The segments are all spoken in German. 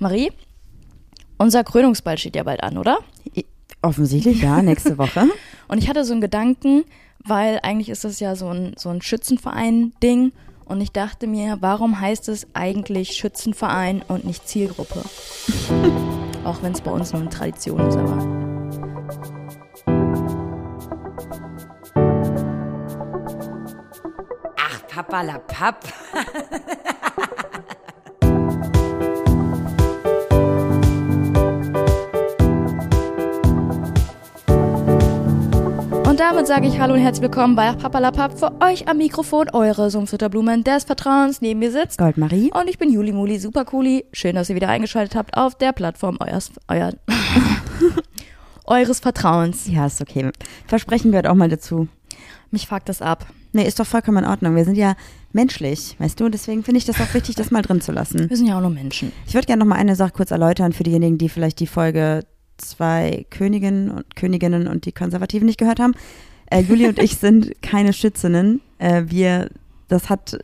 Marie, unser Krönungsball steht ja bald an, oder? Offensichtlich, ja, nächste Woche. Und ich hatte so einen Gedanken, weil eigentlich ist das ja so ein, so ein Schützenverein-Ding. Und ich dachte mir, warum heißt es eigentlich Schützenverein und nicht Zielgruppe? Auch wenn es bei uns nur eine Tradition ist, aber. Ach, Papa la Papp. Und damit sage ich Hallo und herzlich willkommen bei Papalapap. Für euch am Mikrofon eure Sumpfhütterblumen des Vertrauens. Neben mir sitzt Goldmarie. und ich bin Juli Muli Supercooli. Schön, dass ihr wieder eingeschaltet habt auf der Plattform eures, euer, eures Vertrauens. Ja, ist okay. Versprechen gehört auch mal dazu. Mich fuckt das ab. Nee, ist doch vollkommen in Ordnung. Wir sind ja menschlich, weißt du? Deswegen finde ich das auch wichtig, das mal drin zu lassen. Wir sind ja auch nur Menschen. Ich würde gerne noch mal eine Sache kurz erläutern für diejenigen, die vielleicht die Folge zwei Königinnen und Königinnen und die Konservativen nicht gehört haben. Äh, Juli und ich sind keine Schützinnen. Äh, wir, das hat,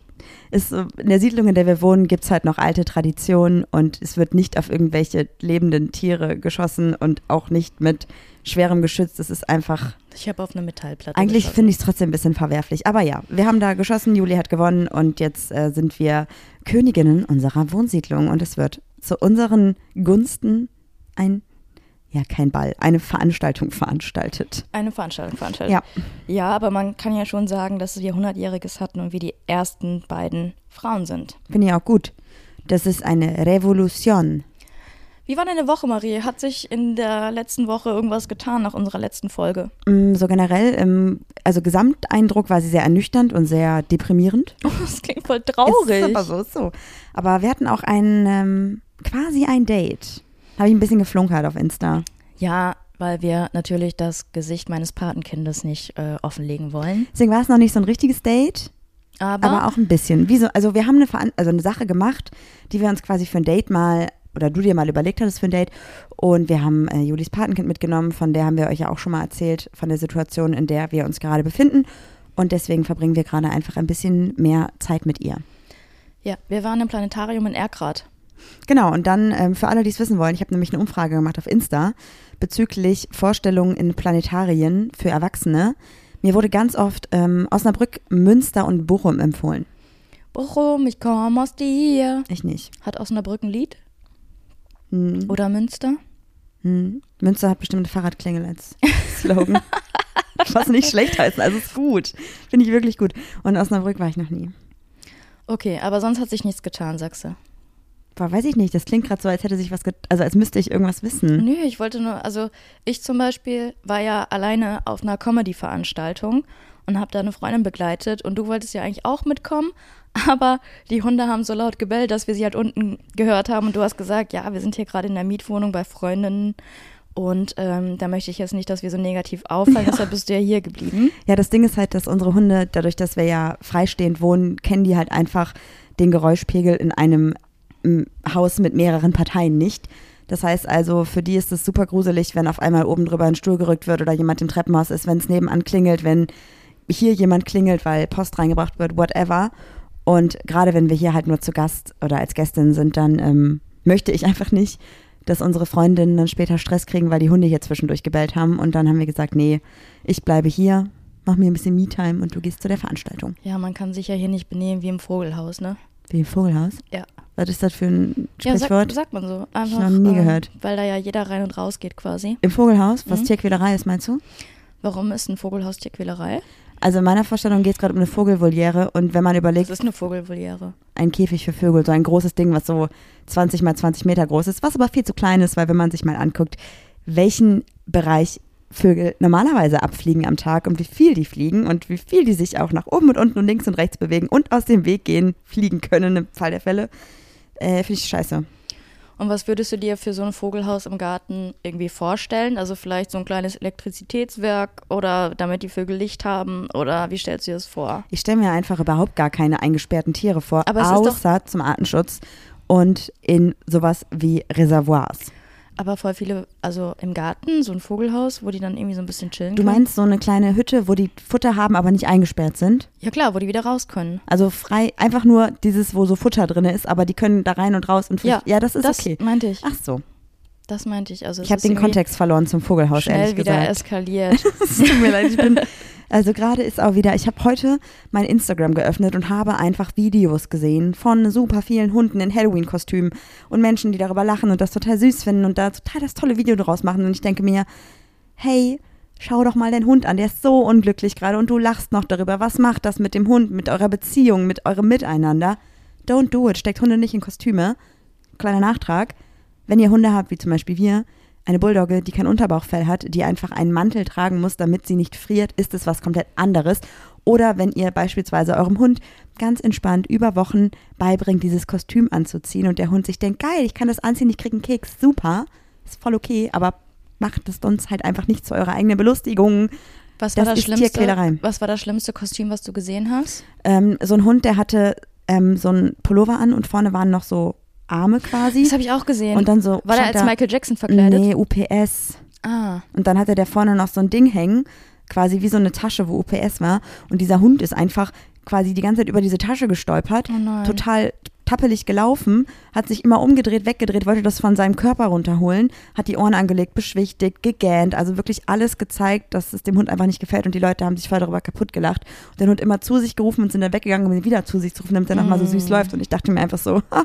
ist in der Siedlung, in der wir wohnen, gibt es halt noch alte Traditionen und es wird nicht auf irgendwelche lebenden Tiere geschossen und auch nicht mit schwerem Geschütz. Das ist einfach, Ich habe auf eine Metallplatte. eigentlich finde ich es trotzdem ein bisschen verwerflich. Aber ja, wir haben da geschossen, Juli hat gewonnen und jetzt äh, sind wir Königinnen unserer Wohnsiedlung und es wird zu unseren Gunsten ein, ja, kein Ball, eine Veranstaltung veranstaltet. Eine Veranstaltung veranstaltet. Ja. Ja, aber man kann ja schon sagen, dass wir 100-Jähriges hatten und wir die ersten beiden Frauen sind. Finde ich auch gut. Das ist eine Revolution. Wie war deine Woche, Marie? Hat sich in der letzten Woche irgendwas getan nach unserer letzten Folge? Mm, So generell, ähm, also Gesamteindruck war sie sehr ernüchternd und sehr deprimierend. Das klingt voll traurig. Ist aber so, so. Aber wir hatten auch ein, ähm, quasi ein Date. Habe ich ein bisschen geflunkert auf Insta. Ja, weil wir natürlich das Gesicht meines Patenkindes nicht äh, offenlegen wollen. Deswegen war es noch nicht so ein richtiges Date, Aber, aber auch ein bisschen. Wie so, also wir haben eine, Veran also eine Sache gemacht, die wir uns quasi für ein Date mal, oder du dir mal überlegt hattest für ein Date. Und wir haben äh, Julis Patenkind mitgenommen, von der haben wir euch ja auch schon mal erzählt, von der Situation, in der wir uns gerade befinden. Und deswegen verbringen wir gerade einfach ein bisschen mehr Zeit mit ihr. ja, wir waren im Planetarium in Erkrath. Genau, und dann ähm, für alle, die es wissen wollen, ich habe nämlich eine Umfrage gemacht auf Insta bezüglich Vorstellungen in Planetarien für Erwachsene. Mir wurde ganz oft ähm, Osnabrück, Münster und Bochum empfohlen. Bochum, ich komme aus dir. Ich nicht. Hat Osnabrück ein Lied? Hm, Oder Münster? hm. Münster hat bestimmt eine Fahrradklingel als Slogan. Was nicht schlecht heißt, also ist gut. Finde ich wirklich gut. Und Osnabrück war ich noch nie. Okay, aber sonst hat sich nichts getan, sagst du. Boah, weiß ich nicht, das klingt gerade so, als hätte sich was, also als müsste ich irgendwas wissen. Nö, ich wollte nur, also ich zum Beispiel war ja alleine auf einer Comedy-Veranstaltung und habe da eine Freundin begleitet und du wolltest ja eigentlich auch mitkommen, aber die Hunde haben so laut gebellt, dass wir sie halt unten gehört haben und du hast gesagt, ja, wir sind hier gerade in der Mietwohnung bei Freundinnen und ähm, da möchte ich jetzt nicht, dass wir so negativ auffallen, deshalb bist du ja hier geblieben. Ja, das Ding ist halt, dass unsere Hunde, dadurch, dass wir ja freistehend wohnen, kennen die halt einfach den Geräuschpegel in einem Haus mit mehreren Parteien nicht. Das heißt also, für die ist es super gruselig, wenn auf einmal oben drüber ein Stuhl gerückt wird oder jemand im Treppenhaus ist, wenn es nebenan klingelt, wenn hier jemand klingelt, weil Post reingebracht wird, whatever. Und gerade wenn wir hier halt nur zu Gast oder als Gästin sind, dann ähm, möchte ich einfach nicht, dass unsere Freundinnen dann später Stress kriegen, weil die Hunde hier zwischendurch gebellt haben. Und dann haben wir gesagt, nee, ich bleibe hier, mach mir ein bisschen Me-Time und du gehst zu der Veranstaltung. Ja, man kann sich ja hier nicht benehmen wie im Vogelhaus, ne? Wie im Vogelhaus? Ja. Was ist das für ein Ja, Sprichwort? sag, sagt man so. Einfach, noch nie ähm, gehört. Weil da ja jeder rein und raus geht quasi. Im Vogelhaus? Was Mhm. Tierquälerei ist, meinst du? Warum ist ein Vogelhaus Tierquälerei? Also in meiner Vorstellung geht es gerade um eine Vogelvoliere und wenn man Das überlegt, ist eine Vogelvoliere. ein Käfig für Vögel, so ein großes Ding, was so 20 mal 20 Meter groß ist, was aber viel zu klein ist, weil wenn man sich mal anguckt, welchen Bereich Vögel normalerweise abfliegen am Tag und wie viel die fliegen und wie viel die sich auch nach oben und unten und links und rechts bewegen und aus dem Weg gehen, fliegen können im Fall der Fälle, äh, finde ich scheiße. Und was würdest du dir für so ein Vogelhaus im Garten irgendwie vorstellen? Also vielleicht so ein kleines Elektrizitätswerk oder damit die Vögel Licht haben oder wie stellst du dir das vor? Ich stelle mir einfach überhaupt gar keine eingesperrten Tiere vor, Aber es ist doch- außer zum Artenschutz und in sowas wie Reservoirs. Aber voll viele, also im Garten, so ein Vogelhaus, wo die dann irgendwie so ein bisschen chillen Du können. meinst so eine kleine Hütte, wo die Futter haben, aber nicht eingesperrt sind? Ja klar, wo die wieder raus können. Also frei, einfach nur dieses, wo so Futter drin ist, aber die können da rein und raus und Ja, ja, das ist das okay. meinte ich. Ach so, Das meinte ich. Also ich habe den Kontext verloren zum Vogelhaus, schnell ehrlich wieder gesagt. eskaliert. Es tut mir leid, ich bin. Also gerade ist auch wieder, ich habe heute mein Instagram geöffnet und habe einfach Videos gesehen von super vielen Hunden in Halloween-Kostümen und Menschen, die darüber lachen und das total süß finden und da total das tolle Video draus machen. Und ich denke mir, hey, schau doch mal deinen Hund an, der ist so unglücklich gerade und du lachst noch darüber. Was macht das mit dem Hund, mit eurer Beziehung, mit eurem Miteinander? Don't do it. Steckt Hunde nicht in Kostüme. Kleiner Nachtrag. Wenn ihr Hunde habt, wie zum Beispiel wir, eine Bulldogge, die kein Unterbauchfell hat, die einfach einen Mantel tragen muss, damit sie nicht friert, ist es was komplett anderes. Oder wenn ihr beispielsweise eurem Hund ganz entspannt über Wochen beibringt, dieses Kostüm anzuziehen und der Hund sich denkt, geil, ich kann das anziehen, ich kriege einen Keks, super, ist voll okay, aber macht es uns halt einfach nicht zu eurer eigenen Belustigung. Was war Das das, schlimmste? Was war das schlimmste Kostüm, was du gesehen hast? Ähm, so ein Hund, der hatte ähm, so ein Pullover an und vorne waren noch so Arme quasi. Das habe ich auch gesehen. Und dann so. war der als da- Michael Jackson verkleidet? Nee, UPS. Ah, Und dann hatte der vorne noch so ein Ding hängen, quasi wie so eine Tasche, wo UPS war. Und dieser Hund ist einfach quasi die ganze Zeit über diese Tasche gestolpert, Oh nein. total tappelig gelaufen, hat sich immer umgedreht, weggedreht, wollte das von seinem Körper runterholen, hat die Ohren angelegt, beschwichtigt, gegähnt, also wirklich alles gezeigt, dass es dem Hund einfach nicht gefällt und die Leute haben sich voll darüber kaputt gelacht. Und den Hund immer zu sich gerufen und sind dann weggegangen, um ihn wieder zu sich zu rufen, damit er nochmal so süß Mm. läuft. Und ich dachte mir einfach so, ha,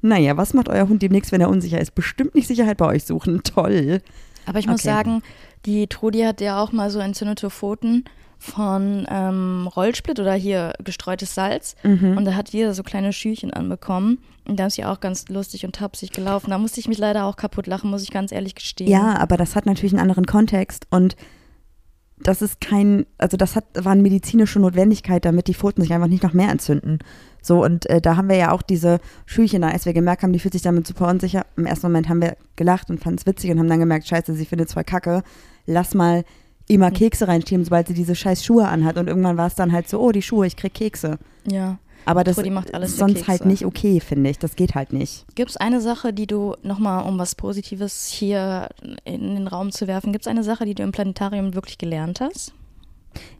naja, was macht euer Hund demnächst, wenn er unsicher ist? Bestimmt nicht Sicherheit bei euch suchen. Toll. aber ich muss Okay. sagen, die Trudi hat ja auch mal so entzündete Pfoten von ähm, Rollsplit oder hier gestreutes Salz. Mhm. Und da hat jeder so kleine Schüchen anbekommen. Und da ist sie auch ganz lustig und tapsig gelaufen. Da musste ich mich leider auch kaputt lachen, muss ich ganz ehrlich gestehen. Ja, aber das hat natürlich einen anderen Kontext und das ist kein, also das hat, war eine medizinische Notwendigkeit, damit die Pfoten sich einfach nicht noch mehr entzünden. So, und äh, da haben wir ja auch diese Schülchen, als wir gemerkt haben, die fühlt sich damit super unsicher. Im ersten Moment haben wir gelacht und fanden es witzig und haben dann gemerkt, scheiße, sie findet zwar kacke, lass mal immer Kekse reinschieben, sobald sie diese scheiß Schuhe anhat. Und irgendwann war es dann halt so, oh, die Schuhe, ich krieg Kekse. ja. Aber das ist sonst halt nicht okay, finde ich. Das geht halt nicht. Gibt es eine Sache, die du nochmal, um was Positives hier in den Raum zu werfen, gibt es eine Sache, die du im Planetarium wirklich gelernt hast?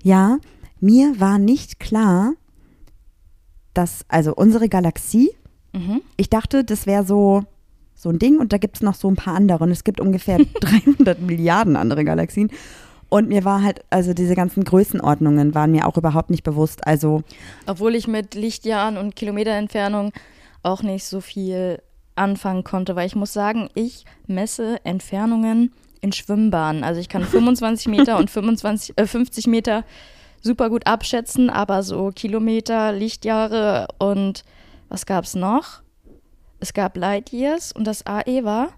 Ja, mir war nicht klar, dass, also unsere Galaxie, Mhm. ich dachte, das wäre so, so ein Ding und da gibt es noch so ein paar andere und es gibt ungefähr 300 Milliarden andere Galaxien. Und mir war halt, also diese ganzen Größenordnungen waren mir auch überhaupt nicht bewusst. Also, Obwohl ich mit Lichtjahren und Kilometerentfernung auch nicht so viel anfangen konnte, weil ich muss sagen, ich messe Entfernungen in Schwimmbahnen. Also ich kann 25 Meter und 25, äh, 50 Meter super gut abschätzen, aber so Kilometer, Lichtjahre und was gab es noch? Es gab Light Years und das AE war,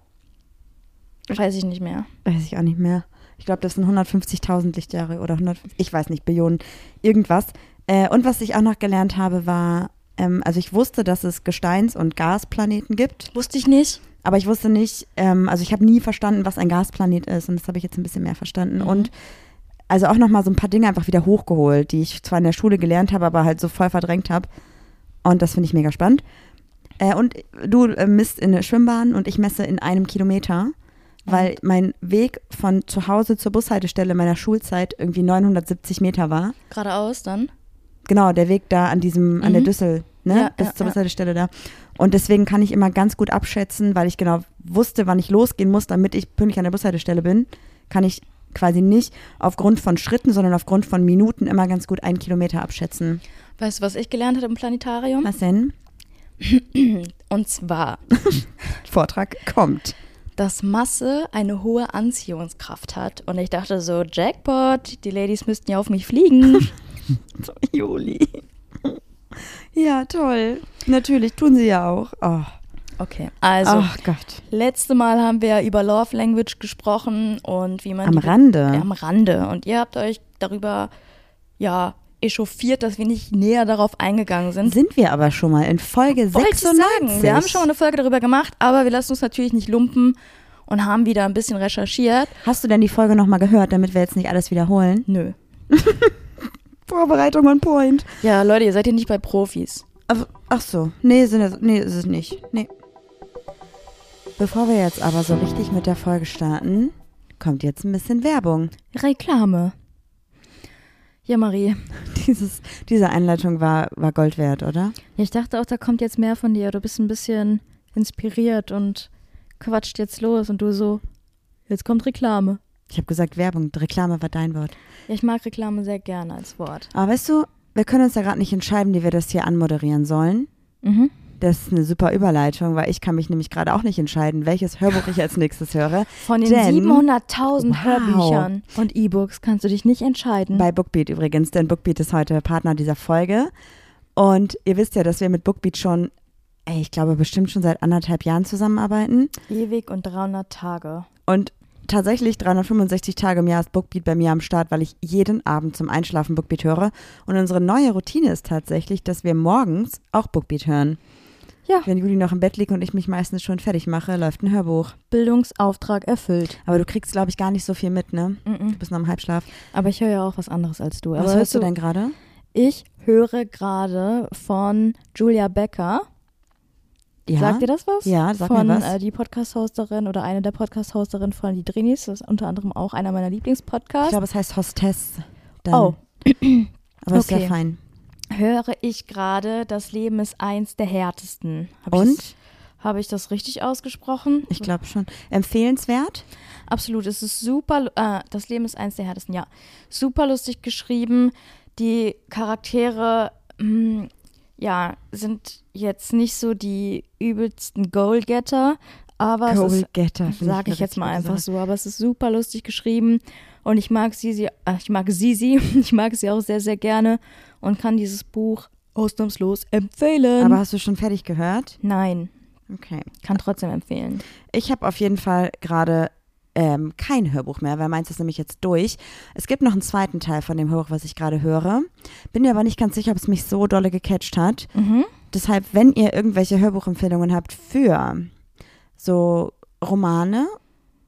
weiß ich nicht mehr. weiß ich auch nicht mehr. Ich glaube, das sind 150.000 Lichtjahre oder 150, ich weiß nicht, Billionen, irgendwas. Äh, und was ich auch noch gelernt habe, war, ähm, also ich wusste, dass es Gesteins- und Gasplaneten gibt. Wusste ich nicht. Aber ich wusste nicht, ähm, also ich habe nie verstanden, was ein Gasplanet ist und das habe ich jetzt ein bisschen mehr verstanden. Mhm. Und also auch nochmal so ein paar Dinge einfach wieder hochgeholt, die ich zwar in der Schule gelernt habe, aber halt so voll verdrängt habe. Und das finde ich mega spannend. Äh, und du äh, misst in der Schwimmbahn und ich messe in einem Kilometer, weil mein Weg von zu Hause zur Bushaltestelle meiner Schulzeit irgendwie 970 Meter war. Geradeaus dann. Genau, der Weg da an diesem, an der Mhm. Düssel, ne? Ja, bis ja, zur. Bushaltestelle da. Und deswegen kann ich immer ganz gut abschätzen, weil ich genau wusste, wann ich losgehen muss, damit ich pünktlich an der Bushaltestelle bin, kann ich quasi nicht aufgrund von Schritten, sondern aufgrund von Minuten immer ganz gut einen Kilometer abschätzen. Weißt du, was ich gelernt habe im Planetarium? Was denn? Und zwar, Vortrag kommt. Dass Masse eine hohe Anziehungskraft hat. Und ich dachte so, Jackpot, die Ladies müssten ja auf mich fliegen. So, Juli. Ja, toll. Natürlich, tun sie ja auch. Oh, Okay, also, Gott. letzte Mal haben wir über Love Language gesprochen und wie man. Am Rande. Ja, am Rande. Und ihr habt euch darüber, ja, echauffiert, dass wir nicht näher darauf eingegangen sind. Sind wir aber schon mal in Folge Wollte ich 96. sagen. Wir haben schon mal eine Folge darüber gemacht, aber wir lassen uns natürlich nicht lumpen und haben wieder ein bisschen recherchiert. Hast du denn die Folge nochmal gehört, damit wir jetzt nicht alles wiederholen? Nö. Vorbereitung on point. Ja, Leute, ihr seid hier nicht bei Profis. Ach, ach so. Nee, sind das, nee, ist es nicht. Nee. Bevor wir jetzt aber so richtig mit der Folge starten, kommt jetzt ein bisschen Werbung. Reklame. Ja, Marie. Dieses, diese Einleitung war, war Gold wert, oder? Ja, ich dachte auch, da kommt jetzt mehr von dir. Du bist ein bisschen inspiriert und quatscht jetzt los und du so, jetzt kommt Reklame. Ich habe gesagt Werbung, Reklame war dein Wort. Ja, ich mag Reklame sehr gerne als Wort. Aber weißt du, wir können uns ja gerade nicht entscheiden, wie wir das hier anmoderieren sollen. Mhm. Das ist eine super Überleitung, weil ich kann mich nämlich gerade auch nicht entscheiden, welches Hörbuch ich als nächstes höre. Von den Denn- 700.000 Wow. Hörbüchern und E-Books kannst du dich nicht entscheiden. Bei Bookbeat übrigens, denn Bookbeat ist heute Partner dieser Folge. Und ihr wisst ja, dass wir mit Bookbeat schon, ey, ich glaube, bestimmt schon seit anderthalb Jahren zusammenarbeiten. Ewig und 300 Tage. Und tatsächlich 365 Tage im Jahr ist Bookbeat bei mir am Start, weil ich jeden Abend zum Einschlafen Bookbeat höre. Und unsere neue Routine ist tatsächlich, dass wir morgens auch Bookbeat hören. Ja. Wenn Juli noch im Bett liegt und ich mich meistens schon fertig mache, läuft ein Hörbuch. Bildungsauftrag erfüllt. Aber du kriegst, glaube ich, gar nicht so viel mit, ne? Mhm. Du bist noch im Halbschlaf. Aber ich höre ja auch was anderes als du. Was Aber hörst weißt du denn gerade? Ich höre gerade von Julia Becker. Ja. Sagt dir das was? Ja, sag von, mir was. Äh, die Podcast-Hosterin oder eine der Podcast-Hosterinnen von Die Drinis. Das ist unter anderem auch einer meiner ich Lieblingspodcasts. glaube, es heißt Hostess. Dann. Oh. Aber ist ja okay. fein. Höre ich gerade, das Leben ist eins der härtesten. Hab Und? Habe ich das richtig ausgesprochen? Ich glaube schon. Empfehlenswert? Absolut, es ist super, äh, das Leben ist eins der härtesten, ja. Super lustig geschrieben. Die Charaktere, mh, ja, sind jetzt nicht so die übelsten Goalgetter, aber es ist Goalgetter. Sage ich jetzt mal einfach gute so, aber es ist super lustig geschrieben und ich mag Sisi, äh, ich mag Sisi, ich mag sie auch sehr, sehr gerne und kann dieses Buch ausnahmslos empfehlen. Aber hast du schon fertig gehört? Nein, Okay. kann trotzdem empfehlen. Ich habe auf jeden Fall gerade ähm, kein Hörbuch mehr, weil meins ist nämlich jetzt durch. Es gibt noch einen zweiten Teil von dem Hörbuch, was ich gerade höre. Bin mir aber nicht ganz sicher, ob es mich so dolle gecatcht hat. Mhm. Deshalb, wenn ihr irgendwelche Hörbuchempfehlungen habt für so Romane,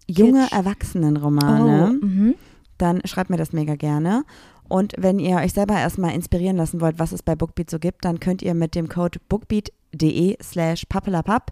junge. Erwachsenenromane, Oh, mhm. dann schreibt mir das mega gerne. Und wenn ihr euch selber erstmal inspirieren lassen wollt, was es bei Bookbeat so gibt, dann könnt ihr mit dem Code bookbeat.de slash pappelapapp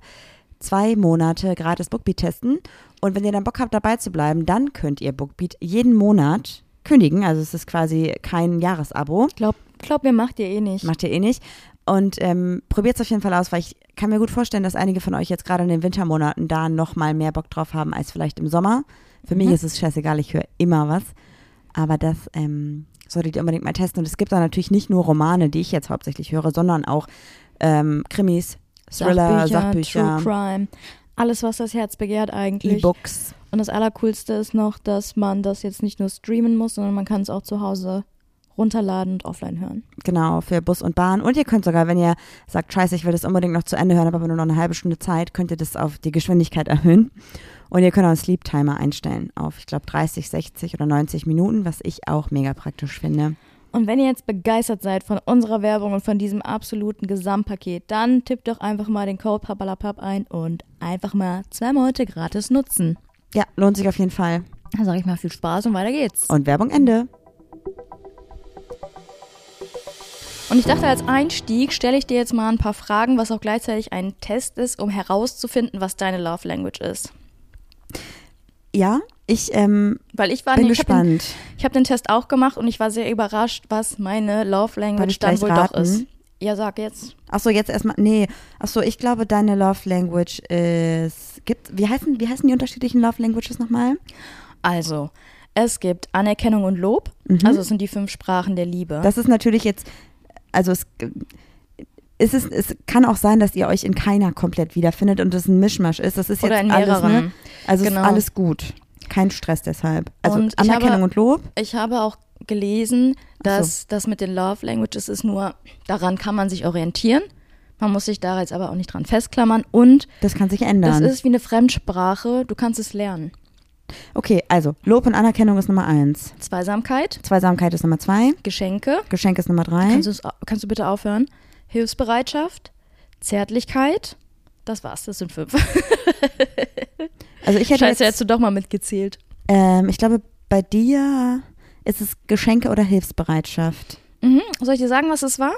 zwei Monate gratis Bookbeat testen. Und wenn ihr dann Bock habt, dabei zu bleiben, dann könnt ihr Bookbeat jeden Monat kündigen. Also es ist quasi kein Jahresabo. Glaub, glaub mir, macht ihr eh nicht. Macht ihr eh nicht. Und ähm, probiert es auf jeden Fall aus, weil ich kann mir gut vorstellen, dass einige von euch jetzt gerade in den Wintermonaten da noch mal mehr Bock drauf haben als vielleicht im Sommer. Für mich Mhm. ist es scheißegal, ich höre immer was. Aber das ähm, solltet ihr unbedingt mal testen. Und es gibt da natürlich nicht nur Romane, die ich jetzt hauptsächlich höre, sondern auch ähm, Krimis, Thriller, Sachbücher, True Crime, alles, was das Herz begehrt eigentlich. E-Books. Und das Allercoolste ist noch, dass man das jetzt nicht nur streamen muss, sondern man kann es auch zu Hause runterladen und offline hören. Genau, für Bus und Bahn. Und ihr könnt sogar, wenn ihr sagt, scheiße, ich will das unbedingt noch zu Ende hören, aber nur noch eine halbe Stunde Zeit, könnt ihr das auf die Geschwindigkeit erhöhen. Und ihr könnt auch einen Sleep Timer einstellen auf, ich glaube, 30, 60 oder 90 Minuten, was ich auch mega praktisch finde. Und wenn ihr jetzt begeistert seid von unserer Werbung und von diesem absoluten Gesamtpaket, dann tippt doch einfach mal den Code PAPALAPAP ein und einfach mal zwei Monate gratis nutzen. Ja, lohnt sich auf jeden Fall. Dann sage ich mal viel Spaß und weiter geht's. Und Werbung Ende. Und ich dachte, als Einstieg stelle ich dir jetzt mal ein paar Fragen, was auch gleichzeitig ein Test ist, um herauszufinden, was deine Love Language ist. Ja, ich ähm, Weil ich war bin ich hab den, gespannt. ich habe den Test auch gemacht und ich war sehr überrascht, was meine Love Language dann wohl raten? doch ist. Ja, sag jetzt. Achso, jetzt erstmal, nee, achso, ich glaube, deine Love Language ist, gibt, wie heißen, wie heißen die unterschiedlichen Love Languages nochmal? Also, es gibt Anerkennung und Lob. Also es sind die fünf Sprachen der Liebe. Das ist natürlich jetzt, also es, es, ist, es kann auch sein, dass ihr euch in keiner komplett wiederfindet und es ein Mischmasch ist. Das ist Oder jetzt alles, ne? Also Genau. ist alles gut. Kein Stress deshalb. Also Und Anerkennung habe- und Lob. Ich habe auch gelesen, Ach so. dass das mit den Love Languages ist nur, daran kann man sich orientieren. Man muss sich da jetzt aber auch nicht dran festklammern. Und Das kann sich das ändern. ist wie eine Fremdsprache, du kannst es lernen. Okay, also Lob und Anerkennung ist Nummer eins. Zweisamkeit, Zweisamkeit ist Nummer zwei. Geschenke, Geschenk ist Nummer drei. kannst, kannst du bitte aufhören? Hilfsbereitschaft, Zärtlichkeit, das war's, das sind fünf. Also ich hätte Scheiße, jetzt, hättest du doch mal mitgezählt. ähm, ich glaube, bei dir ist es Geschenke oder Hilfsbereitschaft. Mhm. Soll ich dir sagen, was es war?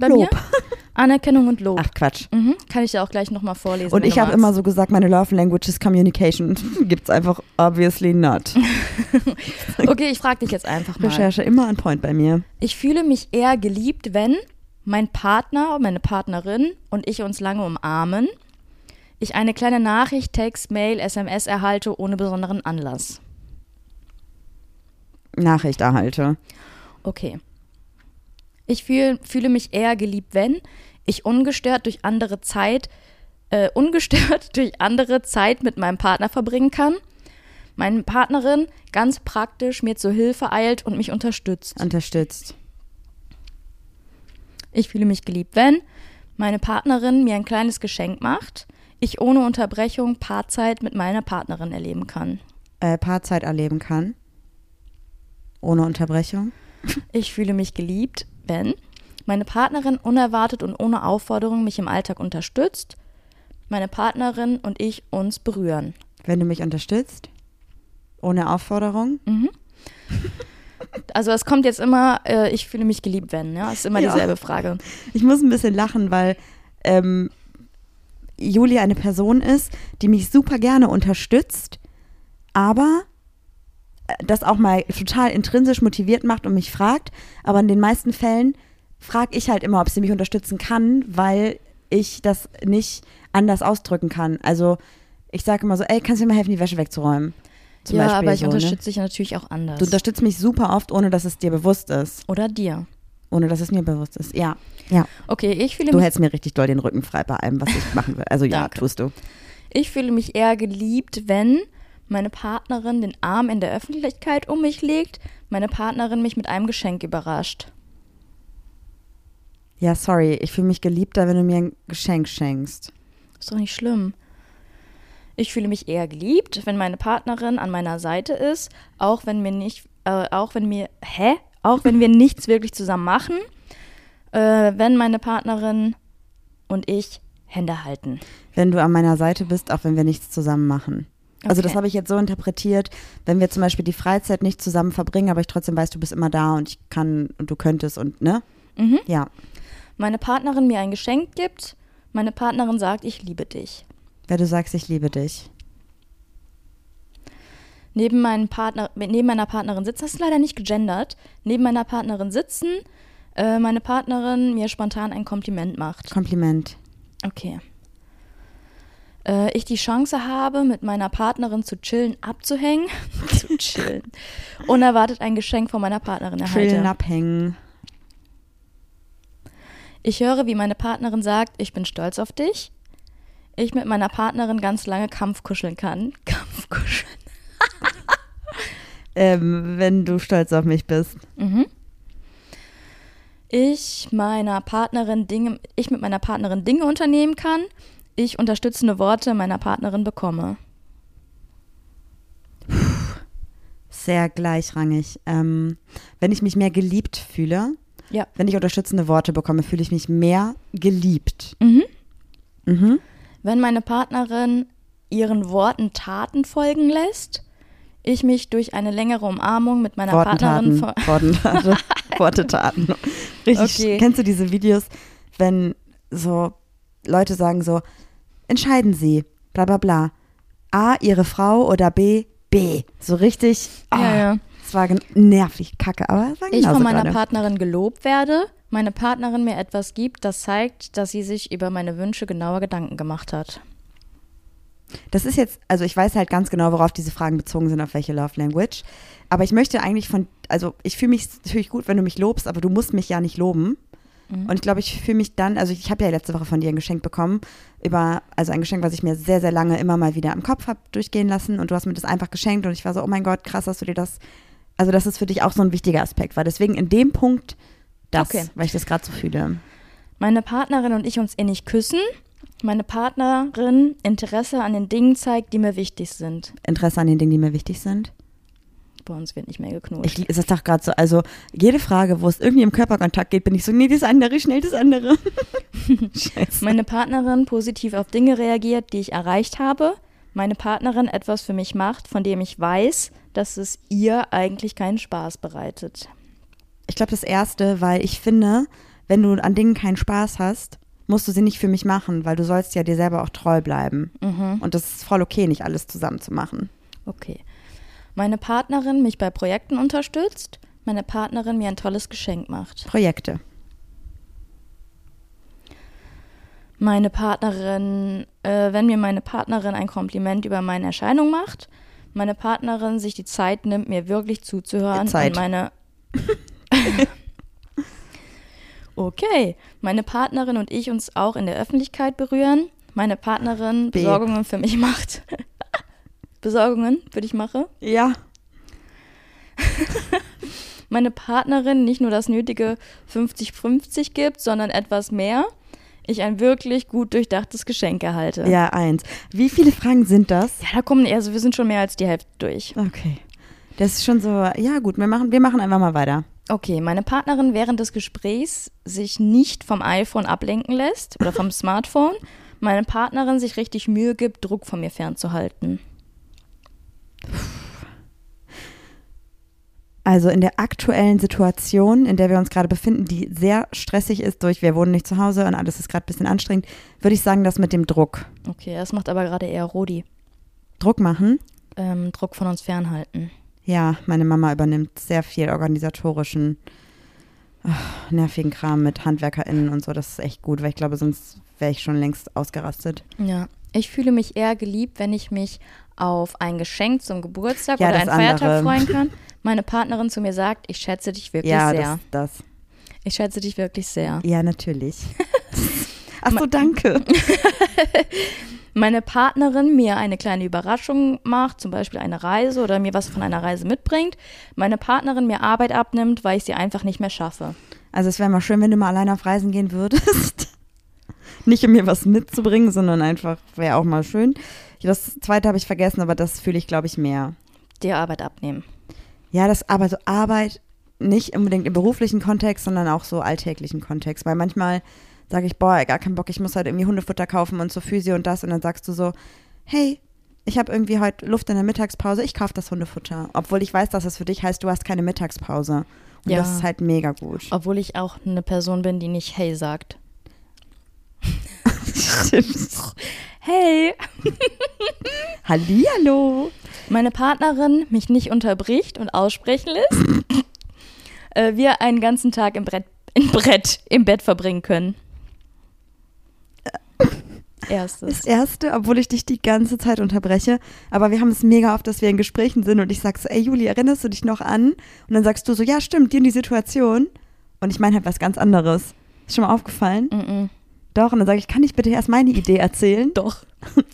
Bei Lob. mir? Anerkennung und Lob. Ach Quatsch. Mhm. Kann ich ja auch gleich nochmal vorlesen. Und ich habe immer so gesagt, meine Love Language is Communication. Gibt's einfach obviously not. Okay, ich frage dich jetzt einfach mal. Recherche immer on point bei mir. Ich fühle mich eher geliebt, wenn mein Partner, meine Partnerin und ich uns lange umarmen, ich eine kleine Nachricht, Text, Mail, SMS erhalte ohne besonderen Anlass. Nachricht erhalte. Okay. Ich fühl, fühle mich eher geliebt, wenn ich ungestört durch andere Zeit, äh, ungestört durch andere Zeit mit meinem Partner verbringen kann, meine Partnerin ganz praktisch mir zur Hilfe eilt und mich unterstützt. Unterstützt. Ich fühle mich geliebt, wenn meine Partnerin mir ein kleines Geschenk macht, ich ohne Unterbrechung Paarzeit mit meiner Partnerin erleben kann. Äh, Paarzeit erleben kann. Ohne Unterbrechung. Ich fühle mich geliebt, wenn meine Partnerin unerwartet und ohne Aufforderung mich im Alltag unterstützt, meine Partnerin und ich uns berühren. Wenn du mich unterstützt. Ohne Aufforderung. Also es kommt jetzt immer, äh, ich fühle mich geliebt, wenn, ja, ist immer Ja. dieselbe Frage. Ich muss ein bisschen lachen, weil ähm, Julia eine Person ist, die mich super gerne unterstützt, aber das auch mal total intrinsisch motiviert macht und mich fragt. Aber in den meisten Fällen frage ich halt immer, ob sie mich unterstützen kann, weil ich das nicht anders ausdrücken kann. Also ich sage immer so, ey, kannst du mir mal helfen, die Wäsche wegzuräumen? Zum ja, Beispiel aber ich so, ne? unterstütze dich natürlich auch anders. Du unterstützt mich super oft, ohne dass es dir bewusst ist. Oder dir. Ohne dass es mir bewusst ist. Ja, ja. Okay, ich fühle Du hältst mir richtig doll den Rücken frei bei allem, was ich machen will. Also ja, tust du. Ich fühle mich eher geliebt, wenn meine Partnerin den Arm in der Öffentlichkeit um mich legt, meine Partnerin mich mit einem Geschenk überrascht. Ja, sorry, ich fühle mich geliebter, wenn du mir ein Geschenk schenkst. Ist doch nicht schlimm. Ich fühle mich eher geliebt, wenn meine Partnerin an meiner Seite ist, auch wenn mir nicht, äh, auch wenn mir, hä? Auch wenn wir nichts wirklich zusammen machen, äh, wenn meine Partnerin und ich Hände halten. Wenn du an meiner Seite bist, auch wenn wir nichts zusammen machen. Also das Okay. habe ich jetzt so interpretiert, wenn wir zum Beispiel die Freizeit nicht zusammen verbringen, aber ich trotzdem weiß, du bist immer da und ich kann und du könntest und ne? Mhm. Ja. Meine Partnerin mir ein Geschenk gibt, meine Partnerin sagt, ich liebe dich. Wenn du sagst, ich liebe dich. neben, meinem Partner, neben meiner Partnerin sitzen, das ist leider nicht gegendert, neben meiner Partnerin sitzen, äh, meine Partnerin mir spontan ein Kompliment macht. Kompliment. Okay. Äh, ich die Chance habe, mit meiner Partnerin zu chillen, abzuhängen, zu chillen, unerwartet ein Geschenk von meiner Partnerin Chillen, erhalte. abhängen. Ich höre, wie meine Partnerin sagt, ich bin stolz auf dich. Ich mit meiner Partnerin ganz lange Kampfkuscheln kann. Kampfkuscheln. Ähm, wenn du stolz auf mich bist. Mhm. Ich meiner Partnerin Dinge, ich mit meiner Partnerin Dinge unternehmen kann. Ich unterstützende Worte meiner Partnerin bekomme. Sehr gleichrangig. Ähm, wenn ich mich mehr geliebt fühle, Ja. wenn ich unterstützende Worte bekomme, fühle ich mich mehr geliebt. Mhm. Mhm. Wenn meine Partnerin ihren Worten Taten folgen lässt, ich mich durch eine längere Umarmung mit meiner Partnerin Wortentaten. Wortentaten. Wortetaten. Richtig. Okay. Kennst du diese Videos, wenn so Leute sagen so, entscheiden Sie, bla bla bla. A, Ihre Frau oder B, B. So richtig. ah, Ja, ja. Es war nervig, kacke, aber es war ich von meiner gerade. Partnerin gelobt werde, meine Partnerin mir etwas gibt, das zeigt, dass sie sich über meine Wünsche genauer Gedanken gemacht hat. Das ist jetzt, also ich weiß halt ganz genau, worauf diese Fragen bezogen sind, auf welche Love Language. Aber ich möchte eigentlich von, also ich fühle mich natürlich gut, wenn du mich lobst, aber du musst mich ja nicht loben. Und ich glaube, ich fühle mich dann, also ich habe ja letzte Woche von dir ein Geschenk bekommen, über, also ein Geschenk, was ich mir sehr, sehr lange immer mal wieder im Kopf habe durchgehen lassen und du hast mir das einfach geschenkt und ich war so, oh mein Gott, krass, dass du dir das, also das ist für dich auch so ein wichtiger Aspekt, weil deswegen in dem Punkt das, Okay. weil ich das gerade so fühle. Meine Partnerin und ich uns innig küssen. Meine Partnerin Interesse an den Dingen zeigt, die mir wichtig sind. Interesse an den Dingen, die mir wichtig sind. Bei uns wird nicht mehr geknutscht. Ich, ist doch gerade so, also jede Frage, wo es irgendwie im Körperkontakt geht, bin ich so, nee, das andere, schnell das andere. Scheiße. Meine Partnerin positiv auf Dinge reagiert, die ich erreicht habe. Meine Partnerin etwas für mich macht, von dem ich weiß, dass es ihr eigentlich keinen Spaß bereitet. Ich glaube, das erste, weil ich finde, wenn du an Dingen keinen Spaß hast, musst du sie nicht für mich machen, weil du sollst ja dir selber auch treu bleiben. Mhm. Und das ist voll okay, nicht alles zusammen zu machen. Okay. Meine Partnerin mich bei Projekten unterstützt. Meine Partnerin mir ein tolles Geschenk macht. Projekte. Meine Partnerin, äh, wenn mir meine Partnerin ein Kompliment über meine Erscheinung macht. Meine Partnerin sich die Zeit nimmt, mir wirklich zuzuhören. Zeit. Und meine. okay. Meine Partnerin und ich uns auch in der Öffentlichkeit berühren. Meine Partnerin. Besorgungen für mich macht. Besorgungen für dich mache. Ja. meine Partnerin nicht nur das nötige 50-50 gibt, sondern etwas mehr, ich ein wirklich gut durchdachtes Geschenk erhalte. Ja, eins. Wie viele Fragen sind das? Ja, da kommen, also wir sind schon mehr als die Hälfte durch. Okay. Das ist schon so, ja gut, wir machen, wir machen einfach mal weiter. Okay, meine Partnerin während des Gesprächs sich nicht vom iPhone ablenken lässt oder vom Smartphone. Meine Partnerin sich richtig Mühe gibt, Druck von mir fernzuhalten. Also in der aktuellen Situation, in der wir uns gerade befinden, die sehr stressig ist durch, wir wohnen nicht zu Hause und alles ist gerade ein bisschen anstrengend, würde ich sagen, das mit dem Druck. Okay, das macht aber gerade eher Rodi. Druck machen. Ähm, Druck von uns fernhalten. Ja, meine Mama übernimmt sehr viel organisatorischen, ach, nervigen Kram mit HandwerkerInnen und so. Das ist echt gut, weil ich glaube, sonst wäre ich schon längst ausgerastet. Ja, ich fühle mich eher geliebt, wenn ich mich auf ein Geschenk zum Geburtstag Ja, oder einen Feiertag andere. freuen kann. Meine Partnerin zu mir sagt, ich schätze dich wirklich Ja, sehr. das, das. Ich schätze dich wirklich sehr. Ja, natürlich. Ach so, danke. Meine Partnerin mir eine kleine Überraschung macht, zum Beispiel eine Reise oder mir was von einer Reise mitbringt. Meine Partnerin mir Arbeit abnimmt, weil ich sie einfach nicht mehr schaffe. Also es wäre mal schön, wenn du mal alleine auf Reisen gehen würdest. Nicht um mir was mitzubringen, sondern einfach, wäre auch mal schön. Das zweite habe ich vergessen, aber das fühle ich, glaube ich, mehr. Dir Arbeit abnehmen. Ja, das aber so Arbeit nicht unbedingt im beruflichen Kontext, sondern auch so alltäglichen Kontext. Weil manchmal sage ich, boah, gar keinen Bock, ich muss halt irgendwie Hundefutter kaufen und so Physio und das. Und dann sagst du so, hey, ich habe irgendwie heute Luft in der Mittagspause, ich kaufe das Hundefutter. Obwohl ich weiß, dass das für dich heißt, du hast keine Mittagspause. Und Ja. das ist halt mega gut. Obwohl ich auch eine Person bin, die nicht hey sagt. Hey! Hallihallo. Meine Partnerin mich nicht unterbricht und aussprechen lässt. äh, wir einen ganzen Tag im Brett, im Brett, im Bett verbringen können. Erstes. Das erste, obwohl ich dich die ganze Zeit unterbreche, aber wir haben es mega oft, dass wir in Gesprächen sind und ich sag so, ey Juli, erinnerst du dich noch an? Und dann sagst du so, ja stimmt, die und die Situation. Und ich meine halt was ganz anderes. Ist schon mal aufgefallen? Mm-mm. Doch, und dann sage ich, kann ich bitte erst meine Idee erzählen? Doch.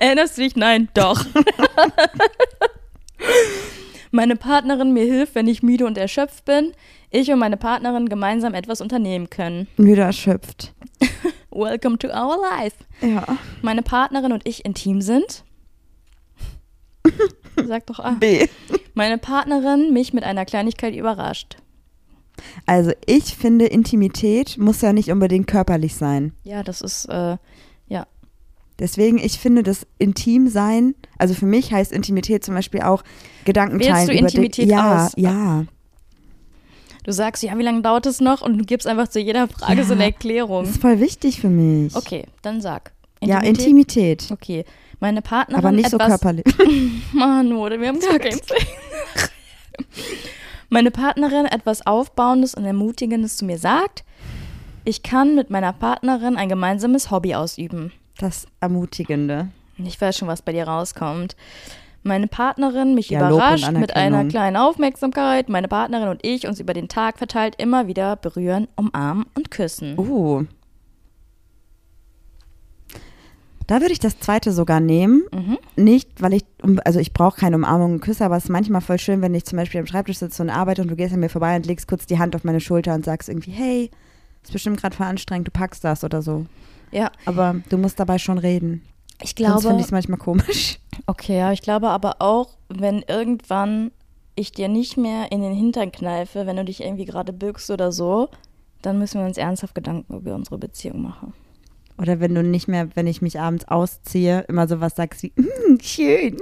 Erinnerst du dich? Nein, doch. meine Partnerin mir hilft, wenn ich müde und erschöpft bin. Ich und meine Partnerin gemeinsam etwas unternehmen können. Müde erschöpft. Welcome to our life. Ja. Meine Partnerin und ich intim sind. Sag doch A. B. Meine Partnerin mich mit einer Kleinigkeit überrascht. Also ich finde, Intimität muss ja nicht unbedingt körperlich sein. Ja, das ist, äh, ja. Deswegen, ich finde, das Intimsein, also für mich heißt Intimität zum Beispiel auch Gedanken Wählst teilen du über Intimität. Ja, aus? ja. Du sagst, ja, wie lange dauert es noch? Und du gibst einfach zu jeder Frage so eine Ja, Erklärung. Das ist voll wichtig für mich. Okay, dann sag. Ja, Intimität. Okay. Meine Partnerin Aber nicht so körperlich. Oder wir haben gar keinen Plan. Meine Partnerin etwas Aufbauendes und Ermutigendes zu mir sagt, ich kann mit meiner Partnerin ein gemeinsames Hobby ausüben. Das Ermutigende. Ich weiß schon, was bei dir rauskommt. Meine Partnerin mich und überrascht mit einer kleinen Aufmerksamkeit. Meine Partnerin und ich uns über den Tag verteilt immer wieder berühren, umarmen und küssen. Uh. Da würde ich das zweite sogar nehmen. Mhm. Nicht, weil ich, um- also ich brauche keine Umarmung und Küsse, aber es ist manchmal voll schön, wenn ich zum Beispiel am Schreibtisch sitze und arbeite und du gehst an mir vorbei und legst kurz die Hand auf meine Schulter und sagst irgendwie, hey, ist bestimmt gerade voll anstrengend, du packst das oder so. Ja, Aber du musst dabei schon reden. ich glaube. finde ich es manchmal komisch. Okay, ja, ich glaube aber auch, wenn irgendwann ich dir nicht mehr in den Hintern kneife, wenn du dich irgendwie gerade bückst oder so, dann müssen wir uns ernsthaft Gedanken über unsere Beziehung machen. Oder wenn du nicht mehr, wenn ich mich abends ausziehe, immer sowas sagst wie, "Mm, schön.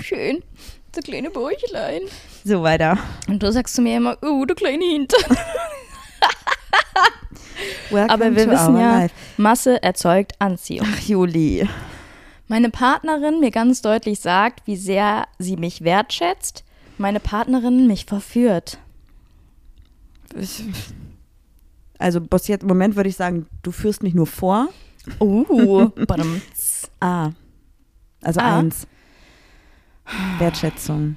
Schön, so kleine Bäuchlein. So weiter. Und du sagst zu mir immer, oh, du kleine Hintern. Aber wir wissen ja, life. Masse erzeugt Anziehung. Ach, Juli. Meine Partnerin mir ganz deutlich sagt, wie sehr sie mich wertschätzt, meine Partnerin mich verführt. Ich- Also bis jetzt im Moment würde ich sagen, du führst mich nur vor. Uh, badumts. Ah. Also Ah. eins. Wertschätzung.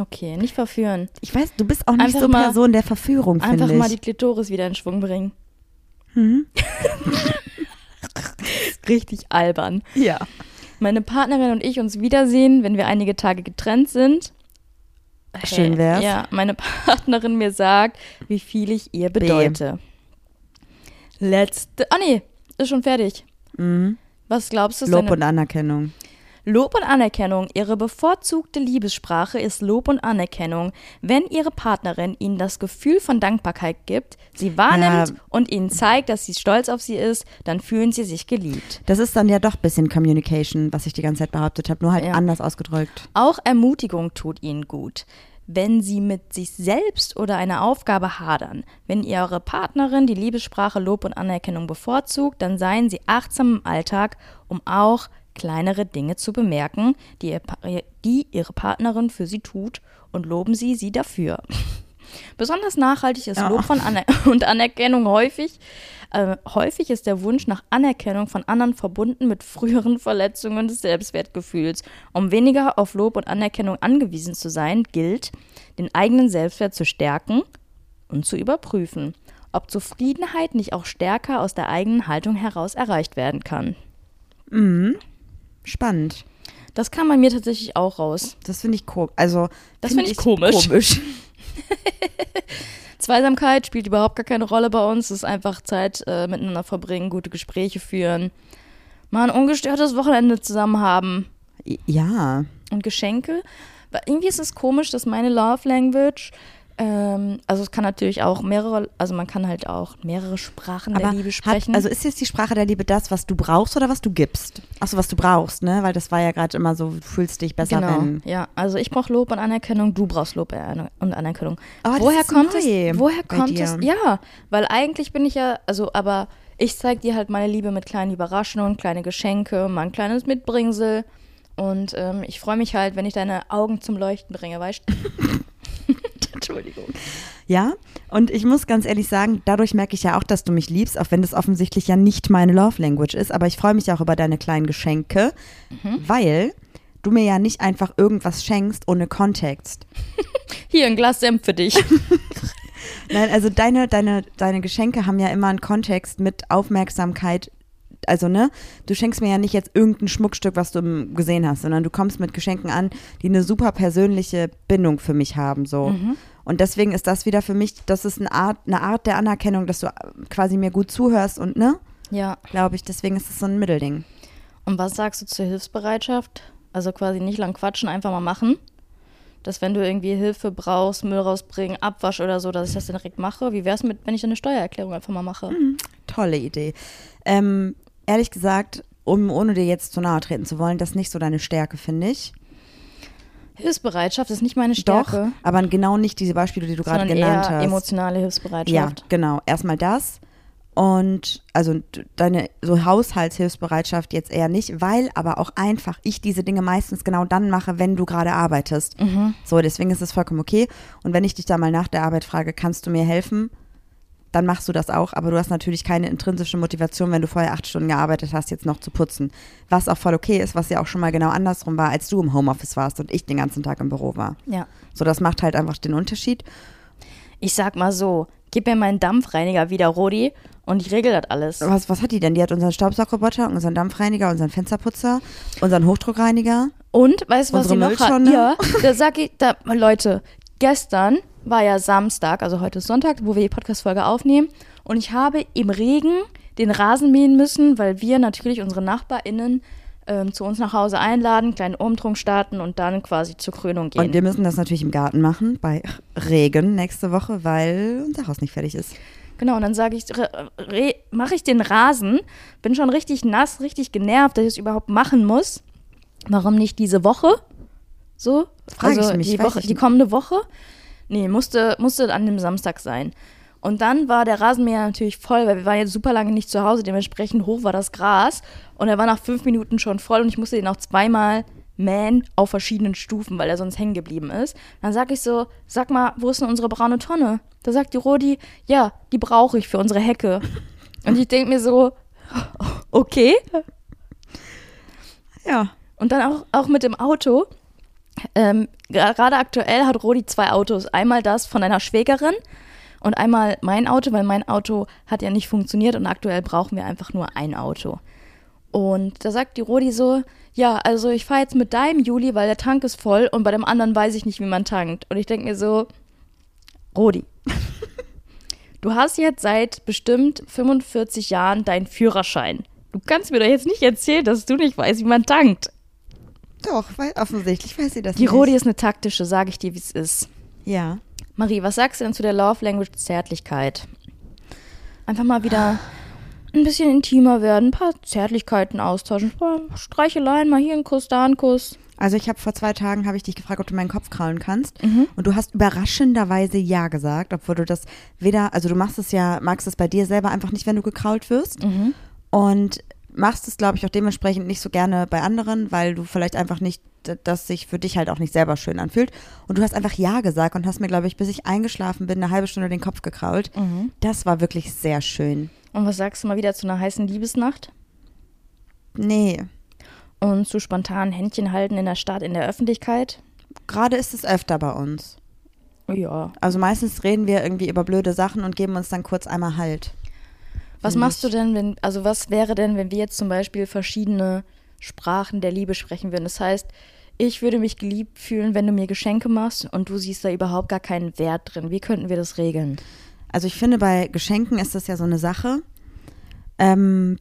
okay, nicht verführen. Ich weiß, du bist auch nicht Einfach so mal- Person der Verführung, finde Einfach ich. mal die Klitoris wieder in Schwung bringen. Mhm. Richtig albern. Ja. Meine Partnerin und ich uns wiedersehen, wenn wir einige Tage getrennt sind. Schön wär's. Ja, meine Partnerin mir sagt, wie viel ich ihr bedeute. Letzte. Ah, nee, ist schon fertig. Mhm. Was glaubst du? Lob und Anerkennung. Lob und Anerkennung. Ihre bevorzugte Liebessprache ist Lob und Anerkennung. Wenn Ihre Partnerin Ihnen das Gefühl von Dankbarkeit gibt, sie wahrnimmt Ja. und Ihnen zeigt, dass sie stolz auf Sie ist, dann fühlen Sie sich geliebt. Das ist dann ja doch ein bisschen Communication, was ich die ganze Zeit behauptet habe, nur halt Ja. anders ausgedrückt. Auch Ermutigung tut Ihnen gut. Wenn Sie mit sich selbst oder einer Aufgabe hadern, wenn Ihre Partnerin die Liebessprache Lob und Anerkennung bevorzugt, dann seien Sie achtsam im Alltag, um auch kleinere Dinge zu bemerken, die, ihr, die Ihre Partnerin für Sie tut und loben Sie sie dafür. Besonders nachhaltig ist Ja. Lob von Aner und Anerkennung häufig. Äh, häufig ist der Wunsch nach Anerkennung von anderen verbunden mit früheren Verletzungen des Selbstwertgefühls. Um weniger auf Lob und Anerkennung angewiesen zu sein, gilt, den eigenen Selbstwert zu stärken und zu überprüfen, ob Zufriedenheit nicht auch stärker aus der eigenen Haltung heraus erreicht werden kann. Mhm. Spannend. Das kam bei mir tatsächlich auch raus. Das finde ich komisch. Also, Das find ich komisch. komisch. Zweisamkeit spielt überhaupt gar keine Rolle bei uns. Es ist einfach Zeit äh, miteinander verbringen, gute Gespräche führen, mal ein ungestörtes Wochenende zusammen haben Ja. und Geschenke. Weil irgendwie ist es komisch, dass meine Love Language, ähm, also es kann natürlich auch mehrere, also man kann halt auch mehrere Sprachen der Aber Liebe hat, sprechen. also ist jetzt die Sprache der Liebe das, was du brauchst oder was du gibst? Achso, was du brauchst, ne? Weil das war ja gerade immer so, du fühlst dich besser, Genau, wenn. ja. Also ich brauche Lob und Anerkennung, du brauchst Lob und Anerkennung. Oh, das woher ist kommt neu es? Woher kommt dir. es? Ja, weil eigentlich bin ich ja, also aber ich zeig dir halt meine Liebe mit kleinen Überraschungen, kleine Geschenke, mal ein kleines Mitbringsel und ähm, ich freue mich halt, wenn ich deine Augen zum Leuchten bringe, weißt du? Entschuldigung. Ja, und ich muss ganz ehrlich sagen, dadurch merke ich ja auch, dass du mich liebst, auch wenn das offensichtlich ja nicht meine Love Language ist. Aber ich freue mich auch über deine kleinen Geschenke, Mhm. weil du mir ja nicht einfach irgendwas schenkst ohne Kontext. Hier ein Glas Senf für dich. Nein, also deine, deine, deine Geschenke haben ja immer einen Kontext mit Aufmerksamkeit. Also, ne, du schenkst mir ja nicht jetzt irgendein Schmuckstück, was du gesehen hast, sondern du kommst mit Geschenken an, die eine super persönliche Bindung für mich haben, so. Mhm. Und deswegen ist das wieder für mich, das ist eine Art, eine Art der Anerkennung, dass du quasi mir gut zuhörst und, ne, ja. glaube ich, deswegen ist es so ein Mittelding. Und was sagst du zur Hilfsbereitschaft? Also quasi nicht lang quatschen, einfach mal machen. Dass wenn du irgendwie Hilfe brauchst, Müll rausbringen, Abwasch oder so, dass ich das dann direkt mache. Wie wär's mit, wenn ich eine Steuererklärung einfach mal mache? Tolle Idee. Ähm, ehrlich gesagt, um, ohne dir jetzt zu nahe treten zu wollen, das ist nicht so deine Stärke, finde ich. Hilfsbereitschaft ist nicht meine Doch, Stärke, aber genau nicht diese Beispiele, die du gerade genannt eher hast. emotionale Ja, Hilfsbereitschaft. genau. Erstmal das. Und also deine so Haushaltshilfsbereitschaft jetzt eher nicht, weil aber auch einfach ich diese Dinge meistens genau dann mache, wenn du gerade arbeitest. Mhm. So, deswegen ist es vollkommen okay. Und wenn ich dich da mal nach der Arbeit frage, kannst du mir helfen? Dann machst du das auch, aber du hast natürlich keine intrinsische Motivation, wenn du vorher acht Stunden gearbeitet hast, jetzt noch zu putzen. Was auch voll okay ist, was ja auch schon mal genau andersrum war, als du im Homeoffice warst und ich den ganzen Tag im Büro war. Ja. So, das macht halt einfach den Unterschied. Ich sag mal so, gib mir meinen Dampfreiniger wieder, Rodi, und ich regel das alles. Was, was hat die denn? Die hat unseren Staubsaugerroboter, unseren Dampfreiniger, unseren Fensterputzer, unseren Hochdruckreiniger. Und weißt du, was sie noch hat? Ja, da sag ich, da, Leute, gestern war ja Samstag, also heute ist Sonntag, wo wir die Podcast-Folge aufnehmen. Und ich habe im Regen den Rasen mähen müssen, weil wir natürlich unsere NachbarInnen ähm, zu uns nach Hause einladen, kleinen Umtrunk starten und dann quasi zur Krönung gehen. Und wir müssen das natürlich im Garten machen, bei Regen nächste Woche, weil unser Haus nicht fertig ist. Genau, und dann sage ich, mache ich den Rasen, bin schon richtig nass, richtig genervt, dass ich es überhaupt machen muss. Warum nicht diese Woche? So? Frag ich also mich, die, Woche, die kommende Woche? Nee, musste, musste an dem Samstag sein. Und dann war der Rasenmäher natürlich voll, weil wir waren jetzt super lange nicht zu Hause, dementsprechend hoch war das Gras. Und er war nach fünf Minuten schon voll und ich musste den auch zweimal mähen auf verschiedenen Stufen, weil er sonst hängen geblieben ist. Dann sag ich so, sag mal, wo ist denn unsere braune Tonne? Da sagt die Rodi, ja, die brauche ich für unsere Hecke. Und ich denke mir so, okay. Ja. Und dann auch, auch mit dem Auto. Ähm, Gerade aktuell hat Rodi zwei Autos. Einmal das von einer Schwägerin und einmal mein Auto, weil mein Auto hat ja nicht funktioniert und aktuell brauchen wir einfach nur ein Auto. Und da sagt die Rodi so, ja, also ich fahre jetzt mit deinem Juli, weil der Tank ist voll und bei dem anderen weiß ich nicht, wie man tankt. Und ich denke mir so, Rodi, du hast jetzt seit bestimmt 45 Jahren deinen Führerschein. Du kannst mir doch jetzt nicht erzählen, dass du nicht weißt, wie man tankt. Doch, weil offensichtlich weiß sie das Die nicht. Rodi ist eine taktische, sage ich dir, wie es ist. Ja. Marie, was sagst du denn zu der Love Language Zärtlichkeit? Einfach mal wieder ein bisschen intimer werden, ein paar Zärtlichkeiten austauschen, Streicheleien, mal hier ein Kuss, da ein Kuss. Also ich habe vor zwei Tagen habe ich dich gefragt, ob du meinen Kopf kraulen kannst. Mhm. Und du hast überraschenderweise ja gesagt, obwohl du das weder, also du machst es ja, magst es bei dir selber einfach nicht, wenn du gekrault wirst. Mhm. Und machst es, glaube ich, auch dementsprechend nicht so gerne bei anderen, weil du vielleicht einfach nicht, d- das sich für dich halt auch nicht selber schön anfühlt. Und du hast einfach Ja gesagt und hast mir, glaube ich, bis ich eingeschlafen bin, eine halbe Stunde den Kopf gekrault. Mhm. Das war wirklich sehr schön. Und was sagst du mal wieder zu einer heißen Liebesnacht? Nee, Und zu spontanen Händchen halten in der Stadt, in der Öffentlichkeit? gerade ist es öfter bei uns. Ja. Also meistens reden wir irgendwie über blöde Sachen und geben uns dann kurz einmal Halt. Was machst du denn, wenn, also was wäre denn, wenn wir jetzt zum Beispiel verschiedene Sprachen der Liebe sprechen würden? Das heißt, ich würde mich geliebt fühlen, wenn du mir Geschenke machst und du siehst da überhaupt gar keinen Wert drin. Wie könnten wir das regeln? Also ich finde, bei Geschenken ist das ja so eine Sache. Ähm,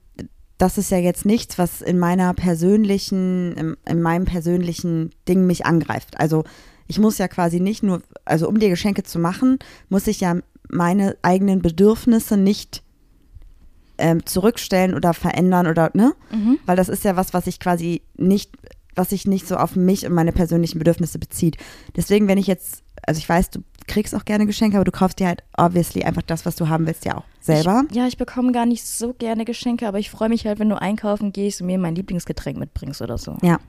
das ist ja jetzt nichts, was in meiner persönlichen, in, in meinem persönlichen Ding mich angreift. Also ich muss ja quasi nicht nur, also um dir Geschenke zu machen, muss ich ja meine eigenen Bedürfnisse nicht ähm, zurückstellen oder verändern oder, ne? Weil das ist ja was, was ich quasi nicht, was sich nicht so auf mich und meine persönlichen Bedürfnisse bezieht. Deswegen, wenn ich jetzt, also ich weiß, du kriegst auch gerne Geschenke, aber du kaufst dir halt obviously einfach das, was du haben willst, ja auch selber. Ich, ja, ich bekomme gar nicht so gerne Geschenke, aber ich freue mich halt, wenn du einkaufen gehst und mir mein Lieblingsgetränk mitbringst oder so. Ja.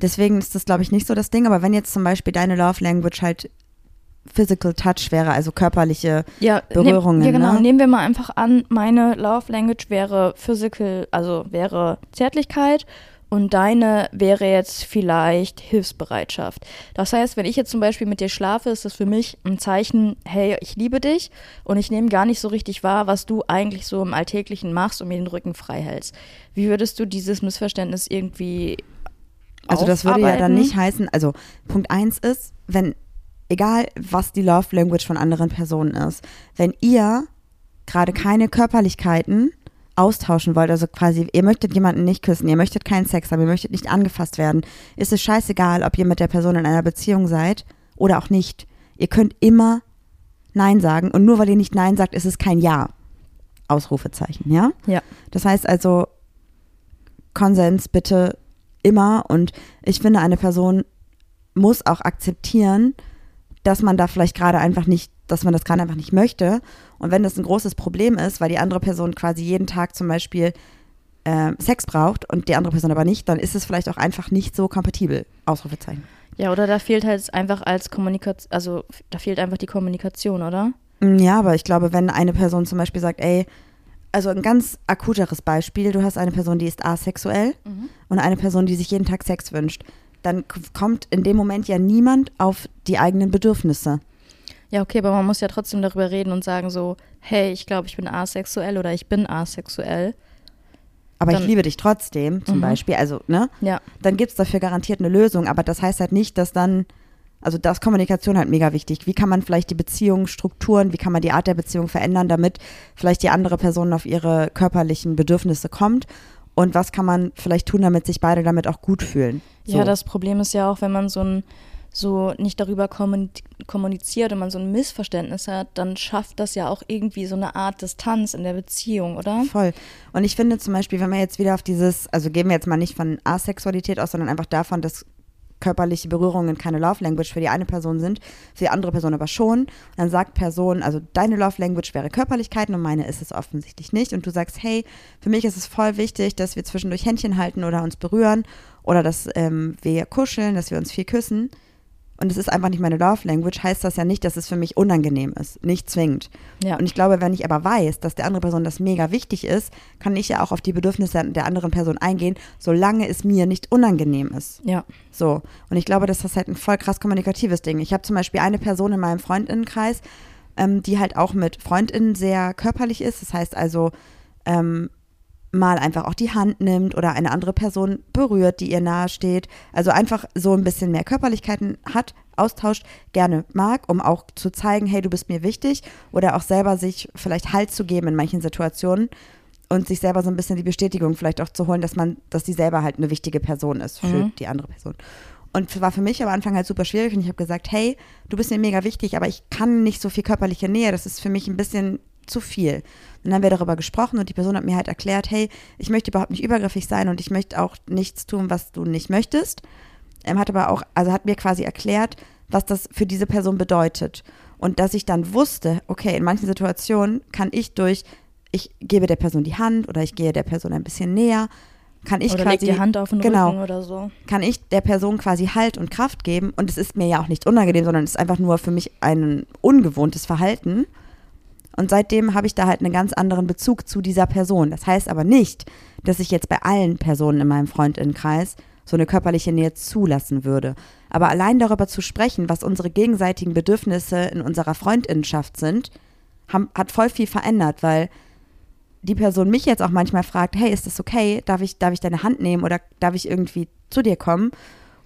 Deswegen ist das, glaube ich, nicht so das Ding. Aber wenn jetzt zum Beispiel deine Love Language halt Physical Touch wäre, also körperliche Ja, Berührungen, Nehm, ja, genau. ne? Nehmen wir mal einfach an, meine Love Language wäre Physical, also wäre Zärtlichkeit und deine wäre jetzt vielleicht Hilfsbereitschaft. Das heißt, wenn ich jetzt zum Beispiel mit dir schlafe, ist das für mich ein Zeichen, hey, ich liebe dich und ich nehme gar nicht so richtig wahr, was du eigentlich so im Alltäglichen machst und mir den Rücken frei hältst. Wie würdest du dieses Missverständnis irgendwie Also das würde ja dann nicht heißen, also Punkt eins ist, wenn, egal was die Love Language von anderen Personen ist, wenn ihr gerade keine Körperlichkeiten austauschen wollt, also quasi, ihr möchtet jemanden nicht küssen, ihr möchtet keinen Sex haben, ihr möchtet nicht angefasst werden, ist es scheißegal, ob ihr mit der Person in einer Beziehung seid oder auch nicht. Ihr könnt immer Nein sagen und nur weil ihr nicht Nein sagt, ist es kein Ja. Ausrufezeichen, ja? Ja. Das heißt also, Konsens bitte immer und ich finde, eine Person muss auch akzeptieren, dass man da vielleicht gerade einfach nicht, dass man das gerade einfach nicht möchte. Und wenn das ein großes Problem ist, weil die andere Person quasi jeden Tag zum Beispiel äh, Sex braucht und die andere Person aber nicht, dann ist es vielleicht auch einfach nicht so kompatibel. Ausrufezeichen. Ja, oder da fehlt halt einfach als Kommunikation, also da fehlt einfach die Kommunikation, oder? Mm, Ja, aber ich glaube, wenn eine Person zum Beispiel sagt, ey, also ein ganz akuteres Beispiel, du hast eine Person, die ist asexuell und eine Person, die sich jeden Tag Sex wünscht, dann kommt in dem Moment ja niemand auf die eigenen Bedürfnisse. Ja, okay, aber man muss ja trotzdem darüber reden und sagen so, hey, ich glaube, ich bin asexuell oder ich bin asexuell. Aber Dann- ich liebe dich trotzdem, zum Mhm. Beispiel, also, ne? Ja. Dann gibt es dafür garantiert eine Lösung, aber das heißt halt nicht, dass dann, also da ist Kommunikation halt mega wichtig. Wie kann man vielleicht die Beziehung, Strukturen, wie kann man die Art der Beziehung verändern, damit vielleicht die andere Person auf ihre körperlichen Bedürfnisse kommt? Und was kann man vielleicht tun, damit sich beide damit auch gut fühlen? So. Ja, das Problem ist ja auch, wenn man so ein so nicht darüber kommun- kommuniziert und man so ein Missverständnis hat, dann schafft das ja auch irgendwie so eine Art Distanz in der Beziehung, oder? Voll. Und ich finde zum Beispiel, wenn wir jetzt wieder auf dieses, also gehen wir jetzt mal nicht von Asexualität aus, sondern einfach davon, dass körperliche Berührungen keine Love Language für die eine Person sind, für die andere Person aber schon. Und dann sagt Person, also deine Love Language wäre Körperlichkeiten und meine ist es offensichtlich nicht. Und du sagst, hey, für mich ist es voll wichtig, dass wir zwischendurch Händchen halten oder uns berühren oder dass ähm, wir kuscheln, dass wir uns viel küssen und es ist einfach nicht meine Love Language, heißt das ja nicht, dass es für mich unangenehm ist. Nicht zwingend. Ja. Und ich glaube, wenn ich aber weiß, dass der andere Person das mega wichtig ist, kann ich ja auch auf die Bedürfnisse der anderen Person eingehen, solange es mir nicht unangenehm ist. Ja. So. Und ich glaube, das ist halt ein voll krass kommunikatives Ding. Ich habe zum Beispiel eine Person in meinem Freundinnenkreis, ähm, die halt auch mit Freundinnen sehr körperlich ist. Das heißt also, ähm, mal einfach auch die Hand nimmt oder eine andere Person berührt, die ihr nahe steht. Also einfach so ein bisschen mehr Körperlichkeiten hat, austauscht, gerne mag, um auch zu zeigen, hey, du bist mir wichtig oder auch selber sich vielleicht Halt zu geben in manchen Situationen und sich selber so ein bisschen die Bestätigung vielleicht auch zu holen, dass man, dass die selber halt eine wichtige Person ist für Mhm. die andere Person. Und war für mich am Anfang halt super schwierig und ich habe gesagt, hey, du bist mir mega wichtig, aber ich kann nicht so viel körperliche Nähe, das ist für mich ein bisschen zu viel. Dann haben wir darüber gesprochen und die Person hat mir halt erklärt, hey, ich möchte überhaupt nicht übergriffig sein und ich möchte auch nichts tun, was du nicht möchtest. Ähm, hat aber auch, also hat mir quasi erklärt, was das für diese Person bedeutet. Und dass ich dann wusste, okay, in manchen Situationen kann ich durch, ich gebe der Person die Hand oder ich gehe der Person ein bisschen näher, kann ich oder quasi die Hand auf den genau, Rücken oder so. kann ich der Person quasi Halt und Kraft geben und es ist mir ja auch nicht unangenehm, sondern es ist einfach nur für mich ein ungewohntes Verhalten. Und seitdem habe ich da halt einen ganz anderen Bezug zu dieser Person. Das heißt aber nicht, dass ich jetzt bei allen Personen in meinem Freundinnenkreis so eine körperliche Nähe zulassen würde. Aber allein darüber zu sprechen, was unsere gegenseitigen Bedürfnisse in unserer Freundinnenschaft sind, haben, hat voll viel verändert, weil die Person mich jetzt auch manchmal fragt, hey, ist das okay? Darf ich, darf ich deine Hand nehmen oder darf ich irgendwie zu dir kommen?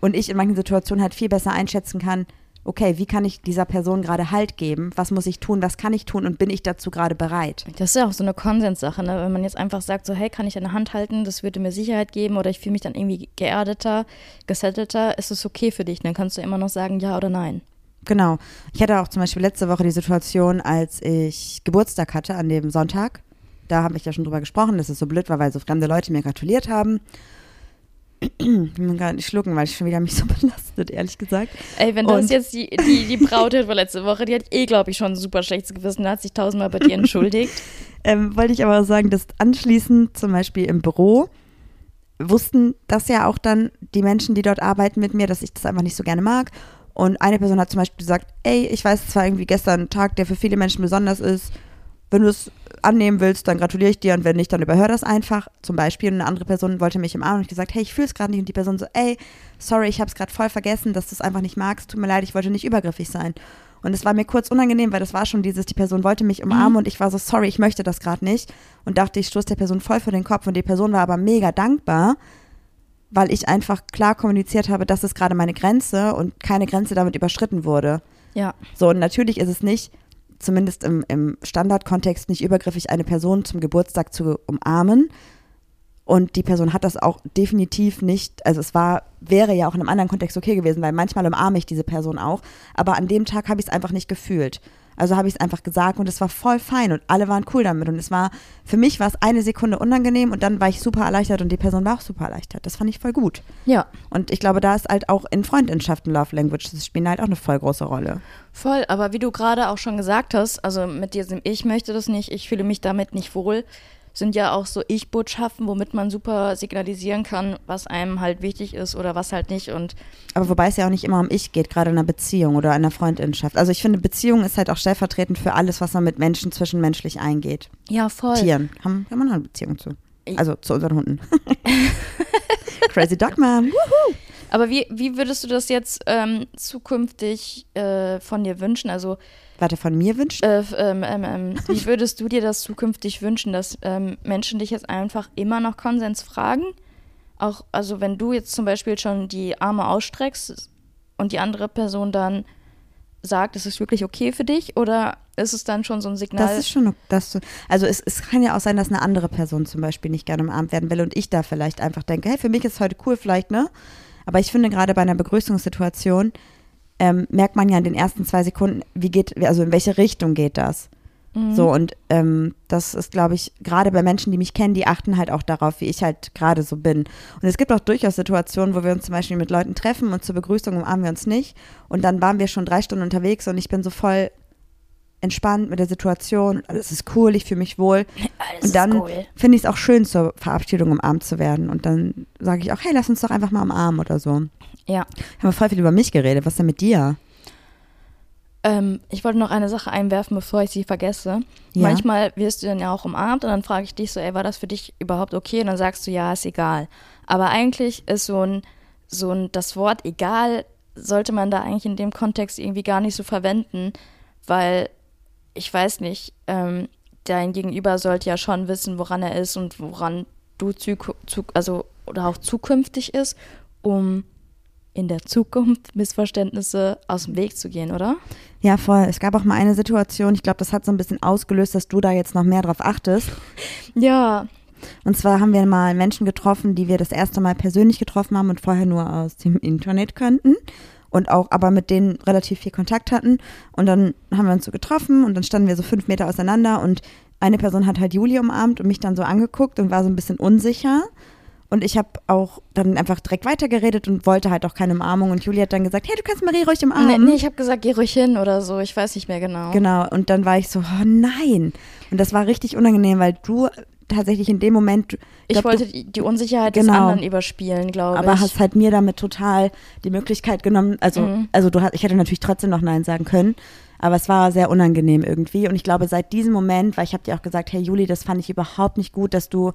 Und ich in manchen Situationen halt viel besser einschätzen kann, okay, wie kann ich dieser Person gerade Halt geben? Was muss ich tun? Was kann ich tun? Und bin ich dazu gerade bereit? Das ist ja auch so eine Konsenssache, ne? wenn man jetzt einfach sagt, so hey, kann ich eine Hand halten, das würde mir Sicherheit geben oder ich fühle mich dann irgendwie geerdeter, gesettelter, ist es okay für dich? Dann kannst du immer noch sagen ja oder nein. Genau. Ich hatte auch zum Beispiel letzte Woche die Situation, als ich Geburtstag hatte an dem Sonntag. Da habe ich ja schon drüber gesprochen, dass es so blöd war, weil so fremde Leute mir gratuliert haben. Ich will gar nicht schlucken, weil ich schon wieder mich so belastet, ehrlich gesagt. Ey, wenn das Und- jetzt die, die, die Braut von letzte Woche, die hat eh, glaube ich, schon ein super schlechtes Gewissen, hat sich tausendmal bei dir entschuldigt. Ähm, wollte ich aber sagen, dass anschließend zum Beispiel im Büro wussten das ja auch dann die Menschen, die dort arbeiten mit mir, dass ich das einfach nicht so gerne mag. Und eine Person hat zum Beispiel gesagt, ey, ich weiß, es war irgendwie gestern ein Tag, der für viele Menschen besonders ist. Wenn du es annehmen willst, dann gratuliere ich dir und wenn nicht, dann überhör das einfach. Zum Beispiel und eine andere Person wollte mich im Arm und ich gesagt, hey, ich fühle es gerade nicht. Und die Person so, ey, sorry, ich habe es gerade voll vergessen, dass du es einfach nicht magst. Tut mir leid, ich wollte nicht übergriffig sein. Und es war mir kurz unangenehm, weil das war schon dieses, die Person wollte mich umarmen und ich war so, sorry, ich möchte das gerade nicht. Und dachte, ich stoße der Person voll vor den Kopf. Und die Person war aber mega dankbar, weil ich einfach klar kommuniziert habe, das ist gerade meine Grenze und keine Grenze damit überschritten wurde. Ja, So, und natürlich ist es nicht, zumindest im, im Standardkontext, nicht übergriffig, eine Person zum Geburtstag zu umarmen. Und die Person hat das auch definitiv nicht, also es war, wäre ja auch in einem anderen Kontext okay gewesen, weil manchmal umarme ich diese Person auch, aber an dem Tag habe ich es einfach nicht gefühlt. Also habe ich es einfach gesagt und es war voll fein und alle waren cool damit. Und es war, für mich war es eine Sekunde unangenehm und dann war ich super erleichtert und die Person war auch super erleichtert. Das fand ich voll gut. ja, Und ich glaube, da ist halt auch in Freundschaften Love Language, das spielen halt auch eine voll große Rolle. voll. Aber wie du gerade auch schon gesagt hast, also mit diesem Ich möchte das nicht, ich fühle mich damit nicht wohl, sind ja auch so Ich-Botschaften, womit man super signalisieren kann, was einem halt wichtig ist oder was halt nicht. Und Aber wobei es ja auch nicht immer um ich geht, gerade in einer Beziehung oder einer Freundinnenschaft. Also ich finde, Beziehung ist halt auch stellvertretend für alles, was man mit Menschen zwischenmenschlich eingeht. ja, voll. Tieren haben haben wir noch eine Beziehung zu. Ich- Also zu unseren Hunden. Crazy Dog Man. Woohoo. Aber wie, wie würdest du das jetzt ähm, zukünftig äh, von dir wünschen? Also Warte, von mir wünscht. Äh, ähm, ähm, ähm, wie würdest du dir das zukünftig wünschen, dass ähm, Menschen dich jetzt einfach immer nach Konsens fragen? Auch, also wenn du jetzt zum Beispiel schon die Arme ausstreckst und die andere Person dann sagt, es ist wirklich okay für dich oder ist es dann schon so ein Signal? Das ist schon, das, also es, es kann ja auch sein, dass eine andere Person zum Beispiel nicht gerne umarmt werden will und ich da vielleicht einfach denke, hey, für mich ist es heute cool vielleicht, ne? Aber ich finde gerade bei einer Begrüßungssituation ähm, merkt man ja in den ersten zwei Sekunden, wie geht, also in welche Richtung geht das? So, und ähm, das ist, glaube ich, gerade bei Menschen, die mich kennen, die achten halt auch darauf, wie ich halt gerade so bin. Und es gibt auch durchaus Situationen, wo wir uns zum Beispiel mit Leuten treffen und zur Begrüßung umarmen wir uns nicht. Und dann waren wir schon drei Stunden unterwegs und ich bin so voll entspannt mit der Situation. Alles ist cool, ich fühle mich wohl. Alles und dann cool. finde ich es auch schön, zur Verabschiedung umarmt zu werden. Und dann sage ich auch, hey, lass uns doch einfach mal umarmen oder so. Ja. Haben wir voll viel über mich geredet. Was ist denn mit dir? Ähm, ich wollte noch eine Sache einwerfen, bevor ich sie vergesse. Ja. Manchmal wirst du dann ja auch umarmt und dann frage ich dich so, ey, war das für dich überhaupt okay? Und dann sagst du, ja, ist egal. Aber eigentlich ist so ein, so ein, das Wort egal sollte man da eigentlich in dem Kontext irgendwie gar nicht so verwenden, weil ich weiß nicht, ähm, dein Gegenüber sollte ja schon wissen, woran er ist und woran du also oder auch zukünftig ist, um in der Zukunft Missverständnisse aus dem Weg zu gehen, oder? Ja, voll. Es gab auch mal eine Situation, ich glaube, das hat so ein bisschen ausgelöst, dass du da jetzt noch mehr drauf achtest. Ja, Und zwar haben wir mal Menschen getroffen, die wir das erste Mal persönlich getroffen haben und vorher nur aus dem Internet kannten. Und auch aber mit denen relativ viel Kontakt hatten. Und dann haben wir uns so getroffen und dann standen wir so fünf Meter auseinander und eine Person hat halt Juli umarmt und mich dann so angeguckt und war so ein bisschen unsicher. Und ich habe auch dann einfach direkt weitergeredet und wollte halt auch keine Umarmung. Und Juli hat dann gesagt, hey, du kannst Marie ruhig Nee, umarmen. nee, ich habe gesagt, geh ruhig hin oder so. Ich weiß nicht mehr genau. Genau, und dann war ich so, oh nein. Und das war richtig unangenehm, weil du tatsächlich in dem Moment, Ich glaub, wollte du, die, Unsicherheit des Genau. anderen überspielen, glaube aber ich. hast halt mir damit total die Möglichkeit genommen, also, Mhm. also du ich hätte natürlich trotzdem noch Nein sagen können, aber es war sehr unangenehm irgendwie. Und ich glaube, seit diesem Moment, weil ich habe dir auch gesagt, hey Juli, das fand ich überhaupt nicht gut, dass du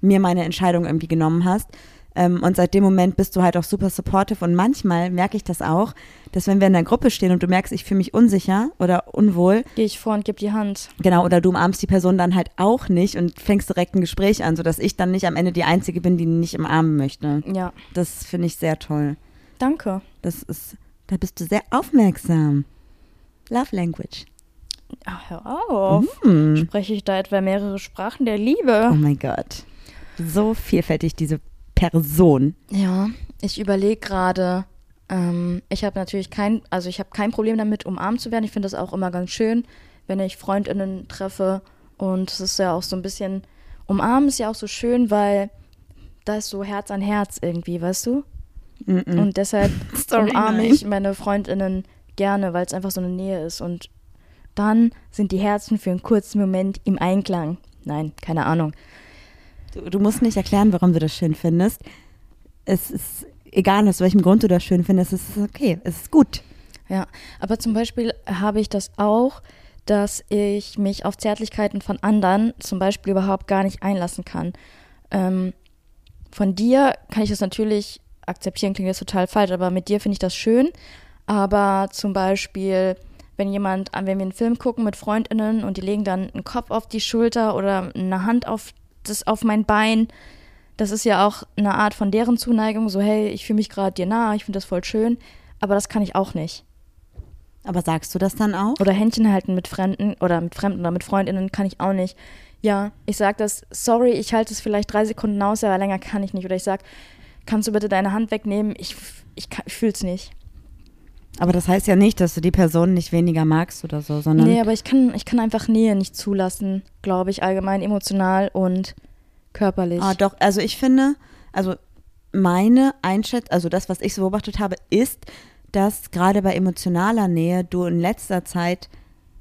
mir meine Entscheidung irgendwie genommen hast. Ähm, und seit dem Moment bist du halt auch super supportive. Und manchmal merke ich das auch, dass wenn wir in der Gruppe stehen und du merkst, ich fühle mich unsicher oder unwohl, Gehe ich vor und gib die Hand. Genau, oder du umarmst die Person dann halt auch nicht und fängst direkt ein Gespräch an, sodass ich dann nicht am Ende die Einzige bin, die nicht umarmen möchte. Ja, Das finde ich sehr toll. danke. Das ist, da bist du sehr aufmerksam. Love Language. Ach, hör auf. Hm. Spreche ich da etwa mehrere Sprachen der Liebe? Oh mein Gott. So vielfältig, diese Person. Ja, ich überlege gerade. Ähm, ich habe natürlich kein, also ich habe kein Problem damit, umarmt zu werden. Ich finde das auch immer ganz schön, wenn ich Freundinnen treffe. Und es ist ja auch so ein bisschen, umarmen ist ja auch so schön, weil da ist so Herz an Herz irgendwie, weißt du? Mm-mm. Und deshalb Sorry, umarme nein. ich meine Freundinnen gerne, weil es einfach so eine Nähe ist. Und dann sind die Herzen für einen kurzen Moment im Einklang. Nein, keine Ahnung. Du, du musst nicht erklären, warum du das schön findest. Es ist egal, aus welchem Grund du das schön findest. Es ist okay, es ist gut. Ja, aber zum Beispiel habe ich das auch, dass ich mich auf Zärtlichkeiten von anderen zum Beispiel überhaupt gar nicht einlassen kann. Ähm, von dir kann ich das natürlich akzeptieren, klingt jetzt total falsch, aber mit dir finde ich das schön. Aber zum Beispiel, wenn jemand, wenn wir einen Film gucken mit FreundInnen und die legen dann einen Kopf auf die Schulter oder eine Hand auf, das, auf mein Bein, das ist ja auch eine Art von deren Zuneigung, so hey, ich fühle mich gerade dir nah, ich finde das voll schön, aber das kann ich auch nicht. Aber sagst du das dann auch? Oder Händchen halten mit Fremden oder mit Fremden oder mit Freundinnen kann ich auch nicht. Ja, ich sag das, sorry, ich halte es vielleicht drei Sekunden aus, aber länger kann ich nicht. Oder ich sag, kannst du bitte deine Hand wegnehmen? Ich, ich, ich fühl's nicht. Aber das heißt ja nicht, dass du die Person nicht weniger magst oder so, sondern Nee, aber ich kann, ich kann einfach Nähe nicht zulassen, glaube ich, allgemein emotional und körperlich. Ah, doch, also ich finde, also meine Einschätzung, also das, was ich so beobachtet habe, ist, dass gerade bei emotionaler Nähe du in letzter Zeit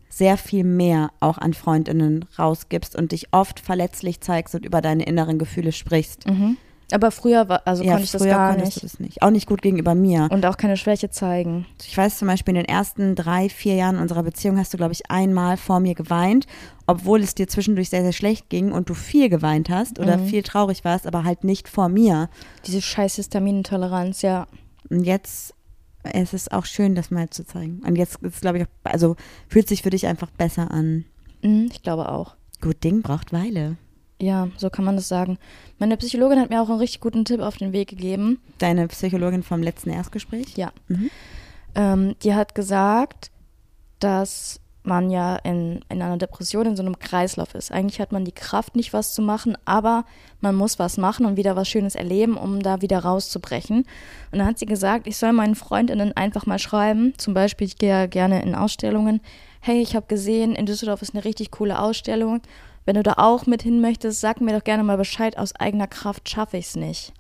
sehr viel mehr auch an Freundinnen rausgibst und dich oft verletzlich zeigst und über deine inneren Gefühle sprichst. Mhm. Aber früher war, also konnte ich das gar nicht. das nicht. Auch nicht gut gegenüber mir. Und auch keine Schwäche zeigen. Ich weiß zum Beispiel, in den ersten drei, vier Jahren unserer Beziehung hast du, glaube ich, einmal vor mir geweint, obwohl es dir zwischendurch sehr, sehr schlecht ging und du viel geweint hast oder Mhm. viel traurig warst, aber halt nicht vor mir. Diese scheiß Histaminintoleranz, ja. Und jetzt es ist auch schön, das mal zu zeigen. Und jetzt ist, glaube ich, auch, also fühlt sich für dich einfach besser an. Mhm, ich glaube auch. Gut Ding braucht Weile. Ja, so kann man das sagen. Meine Psychologin hat mir auch einen richtig guten Tipp auf den Weg gegeben. Deine Psychologin vom letzten Erstgespräch? Ja. Mhm. Ähm, die hat gesagt, dass man ja in, in einer Depression in so einem Kreislauf ist. Eigentlich hat man die Kraft, nicht was zu machen, aber man muss was machen und wieder was Schönes erleben, um da wieder rauszubrechen. Und dann hat sie gesagt, ich soll meinen Freundinnen einfach mal schreiben. Zum Beispiel, ich gehe ja gerne in Ausstellungen. Hey, ich habe gesehen, in Düsseldorf ist eine richtig coole Ausstellung. Wenn du da auch mit hin möchtest, sag mir doch gerne mal Bescheid. Aus eigener Kraft schaffe ich es nicht.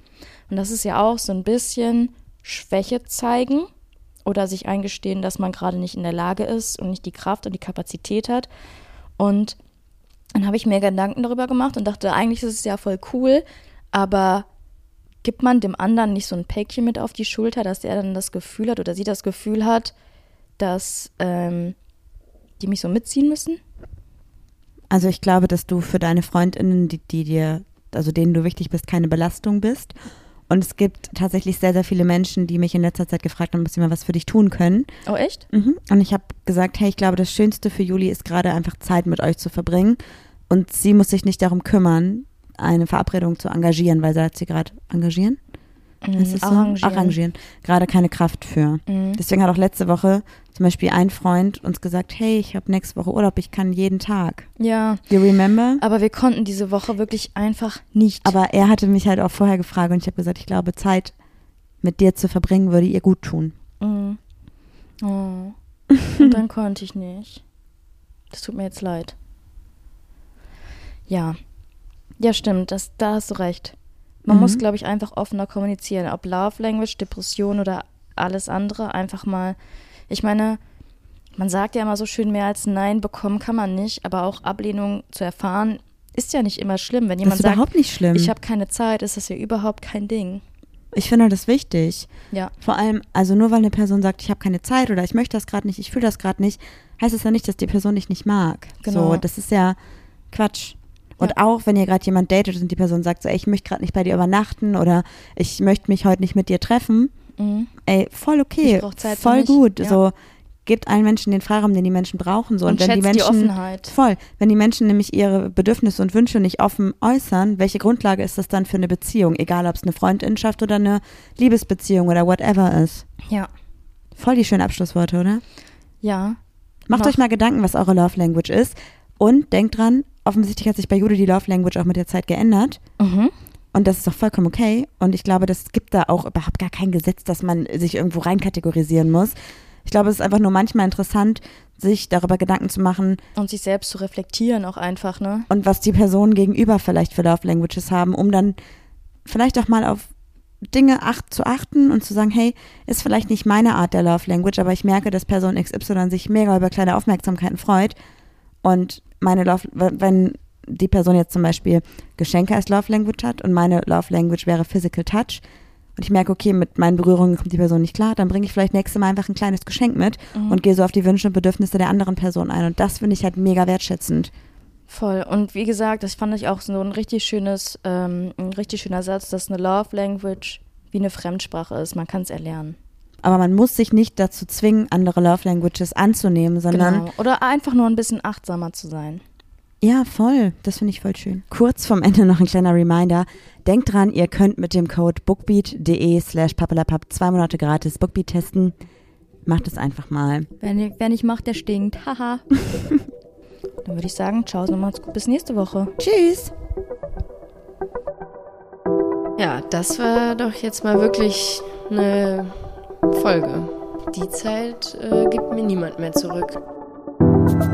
Und das ist ja auch so ein bisschen Schwäche zeigen oder sich eingestehen, dass man gerade nicht in der Lage ist und nicht die Kraft und die Kapazität hat. Und dann habe ich mir Gedanken darüber gemacht und dachte, eigentlich ist es ja voll cool, aber gibt man dem anderen nicht so ein Päckchen mit auf die Schulter, dass er dann das Gefühl hat oder sie das Gefühl hat, dass ähm, die mich so mitziehen müssen? Also ich glaube, dass du für deine Freundinnen, die, die dir, also denen du wichtig bist, keine Belastung bist und es gibt tatsächlich sehr, sehr viele Menschen, die mich in letzter Zeit gefragt haben, ob sie mal was für dich tun können. Oh, echt? Mhm. Und ich habe gesagt, hey, ich glaube, das Schönste für Juli ist gerade einfach Zeit mit euch zu verbringen. Und sie muss sich nicht darum kümmern, eine Verabredung zu engagieren, weil sagt sie gerade engagieren? Mhm, so? arrangieren. arrangieren. Gerade keine Kraft für. Mhm. Deswegen hat auch letzte Woche zum Beispiel ein Freund uns gesagt, hey, ich habe nächste Woche Urlaub, ich kann jeden Tag. Ja, You remember? aber wir konnten diese Woche wirklich einfach nicht. Aber er hatte mich halt auch vorher gefragt und ich habe gesagt, ich glaube, Zeit mit dir zu verbringen würde ihr gut tun. Mhm. Oh. Und dann konnte ich nicht. Das tut mir jetzt leid. Ja. Ja, stimmt. Das, da hast du recht. Man Mhm. muss, glaube ich, einfach offener kommunizieren. Ob Love Language, Depression oder alles andere. Einfach mal. Ich meine, man sagt ja immer so schön, mehr als Nein bekommen kann man nicht. Aber auch Ablehnung zu erfahren, ist ja nicht immer schlimm. Wenn jemand ist sagt, überhaupt nicht schlimm. ich habe keine Zeit, ist das ja überhaupt kein Ding. Ich finde das wichtig. Ja. Vor allem, also nur weil eine Person sagt, ich habe keine Zeit oder ich möchte das gerade nicht, ich fühle das gerade nicht, heißt es ja nicht, dass die Person dich nicht mag. Genau. So, das ist ja Quatsch. Und Ja. auch wenn ihr gerade jemand datet und die Person sagt so, ey, ich möchte gerade nicht bei dir übernachten oder ich möchte mich heute nicht mit dir treffen, Mhm. ey, voll okay, voll gut. ja. So, gebt allen Menschen den Freiraum, den die Menschen brauchen. So. Und, wenn schätzt die Menschen die Offenheit. Voll. Wenn die Menschen nämlich ihre Bedürfnisse und Wünsche nicht offen äußern, welche Grundlage ist das dann für eine Beziehung? Egal, ob es eine Freundinschaft oder eine Liebesbeziehung oder whatever ist. Ja. Voll die schönen Abschlussworte, oder? Ja. Macht Noch- euch mal Gedanken, was eure Love Language ist. Und denkt dran, offensichtlich hat sich bei Jude die Love Language auch mit der Zeit geändert. Mhm. Und das ist doch vollkommen okay. Und ich glaube, das gibt da auch überhaupt gar kein Gesetz, dass man sich irgendwo reinkategorisieren muss. Ich glaube, es ist einfach nur manchmal interessant, sich darüber Gedanken zu machen, Und sich selbst zu reflektieren auch einfach, ne? und was die Personen gegenüber vielleicht für Love Languages haben, um dann vielleicht auch mal auf Dinge acht, zu achten und zu sagen, hey, ist vielleicht nicht meine Art der Love Language, aber ich merke, dass Person XY sich mega über kleine Aufmerksamkeiten freut und meine Love, wenn die Person jetzt zum Beispiel Geschenke als Love Language hat und meine Love Language wäre Physical Touch und ich merke, okay, mit meinen Berührungen kommt die Person nicht klar, dann bringe ich vielleicht nächstes Mal einfach ein kleines Geschenk mit Mhm. und gehe so auf die Wünsche und Bedürfnisse der anderen Person ein und das finde ich halt mega wertschätzend. Voll. Und wie gesagt, das fand ich auch so ein richtig schönes, ähm, ein richtig schöner Satz, dass eine Love Language wie eine Fremdsprache ist. Man kann es erlernen. Aber man muss sich nicht dazu zwingen, andere Love Languages anzunehmen, sondern Genau. Oder einfach nur ein bisschen achtsamer zu sein. ja, voll. Das finde ich voll schön. Kurz vorm Ende noch ein kleiner Reminder. Denkt dran, ihr könnt mit dem Code bookbeat.de slash papalapap zwei Monate gratis Bookbeat testen. Macht es einfach mal. Wer, ni- wer nicht macht, der stinkt. Haha. Dann würde ich sagen, ciao, macht's gut. Bis nächste Woche. Tschüss! Ja, das war doch jetzt mal wirklich eine Folge. Die Zeit äh, gibt mir niemand mehr zurück. Musik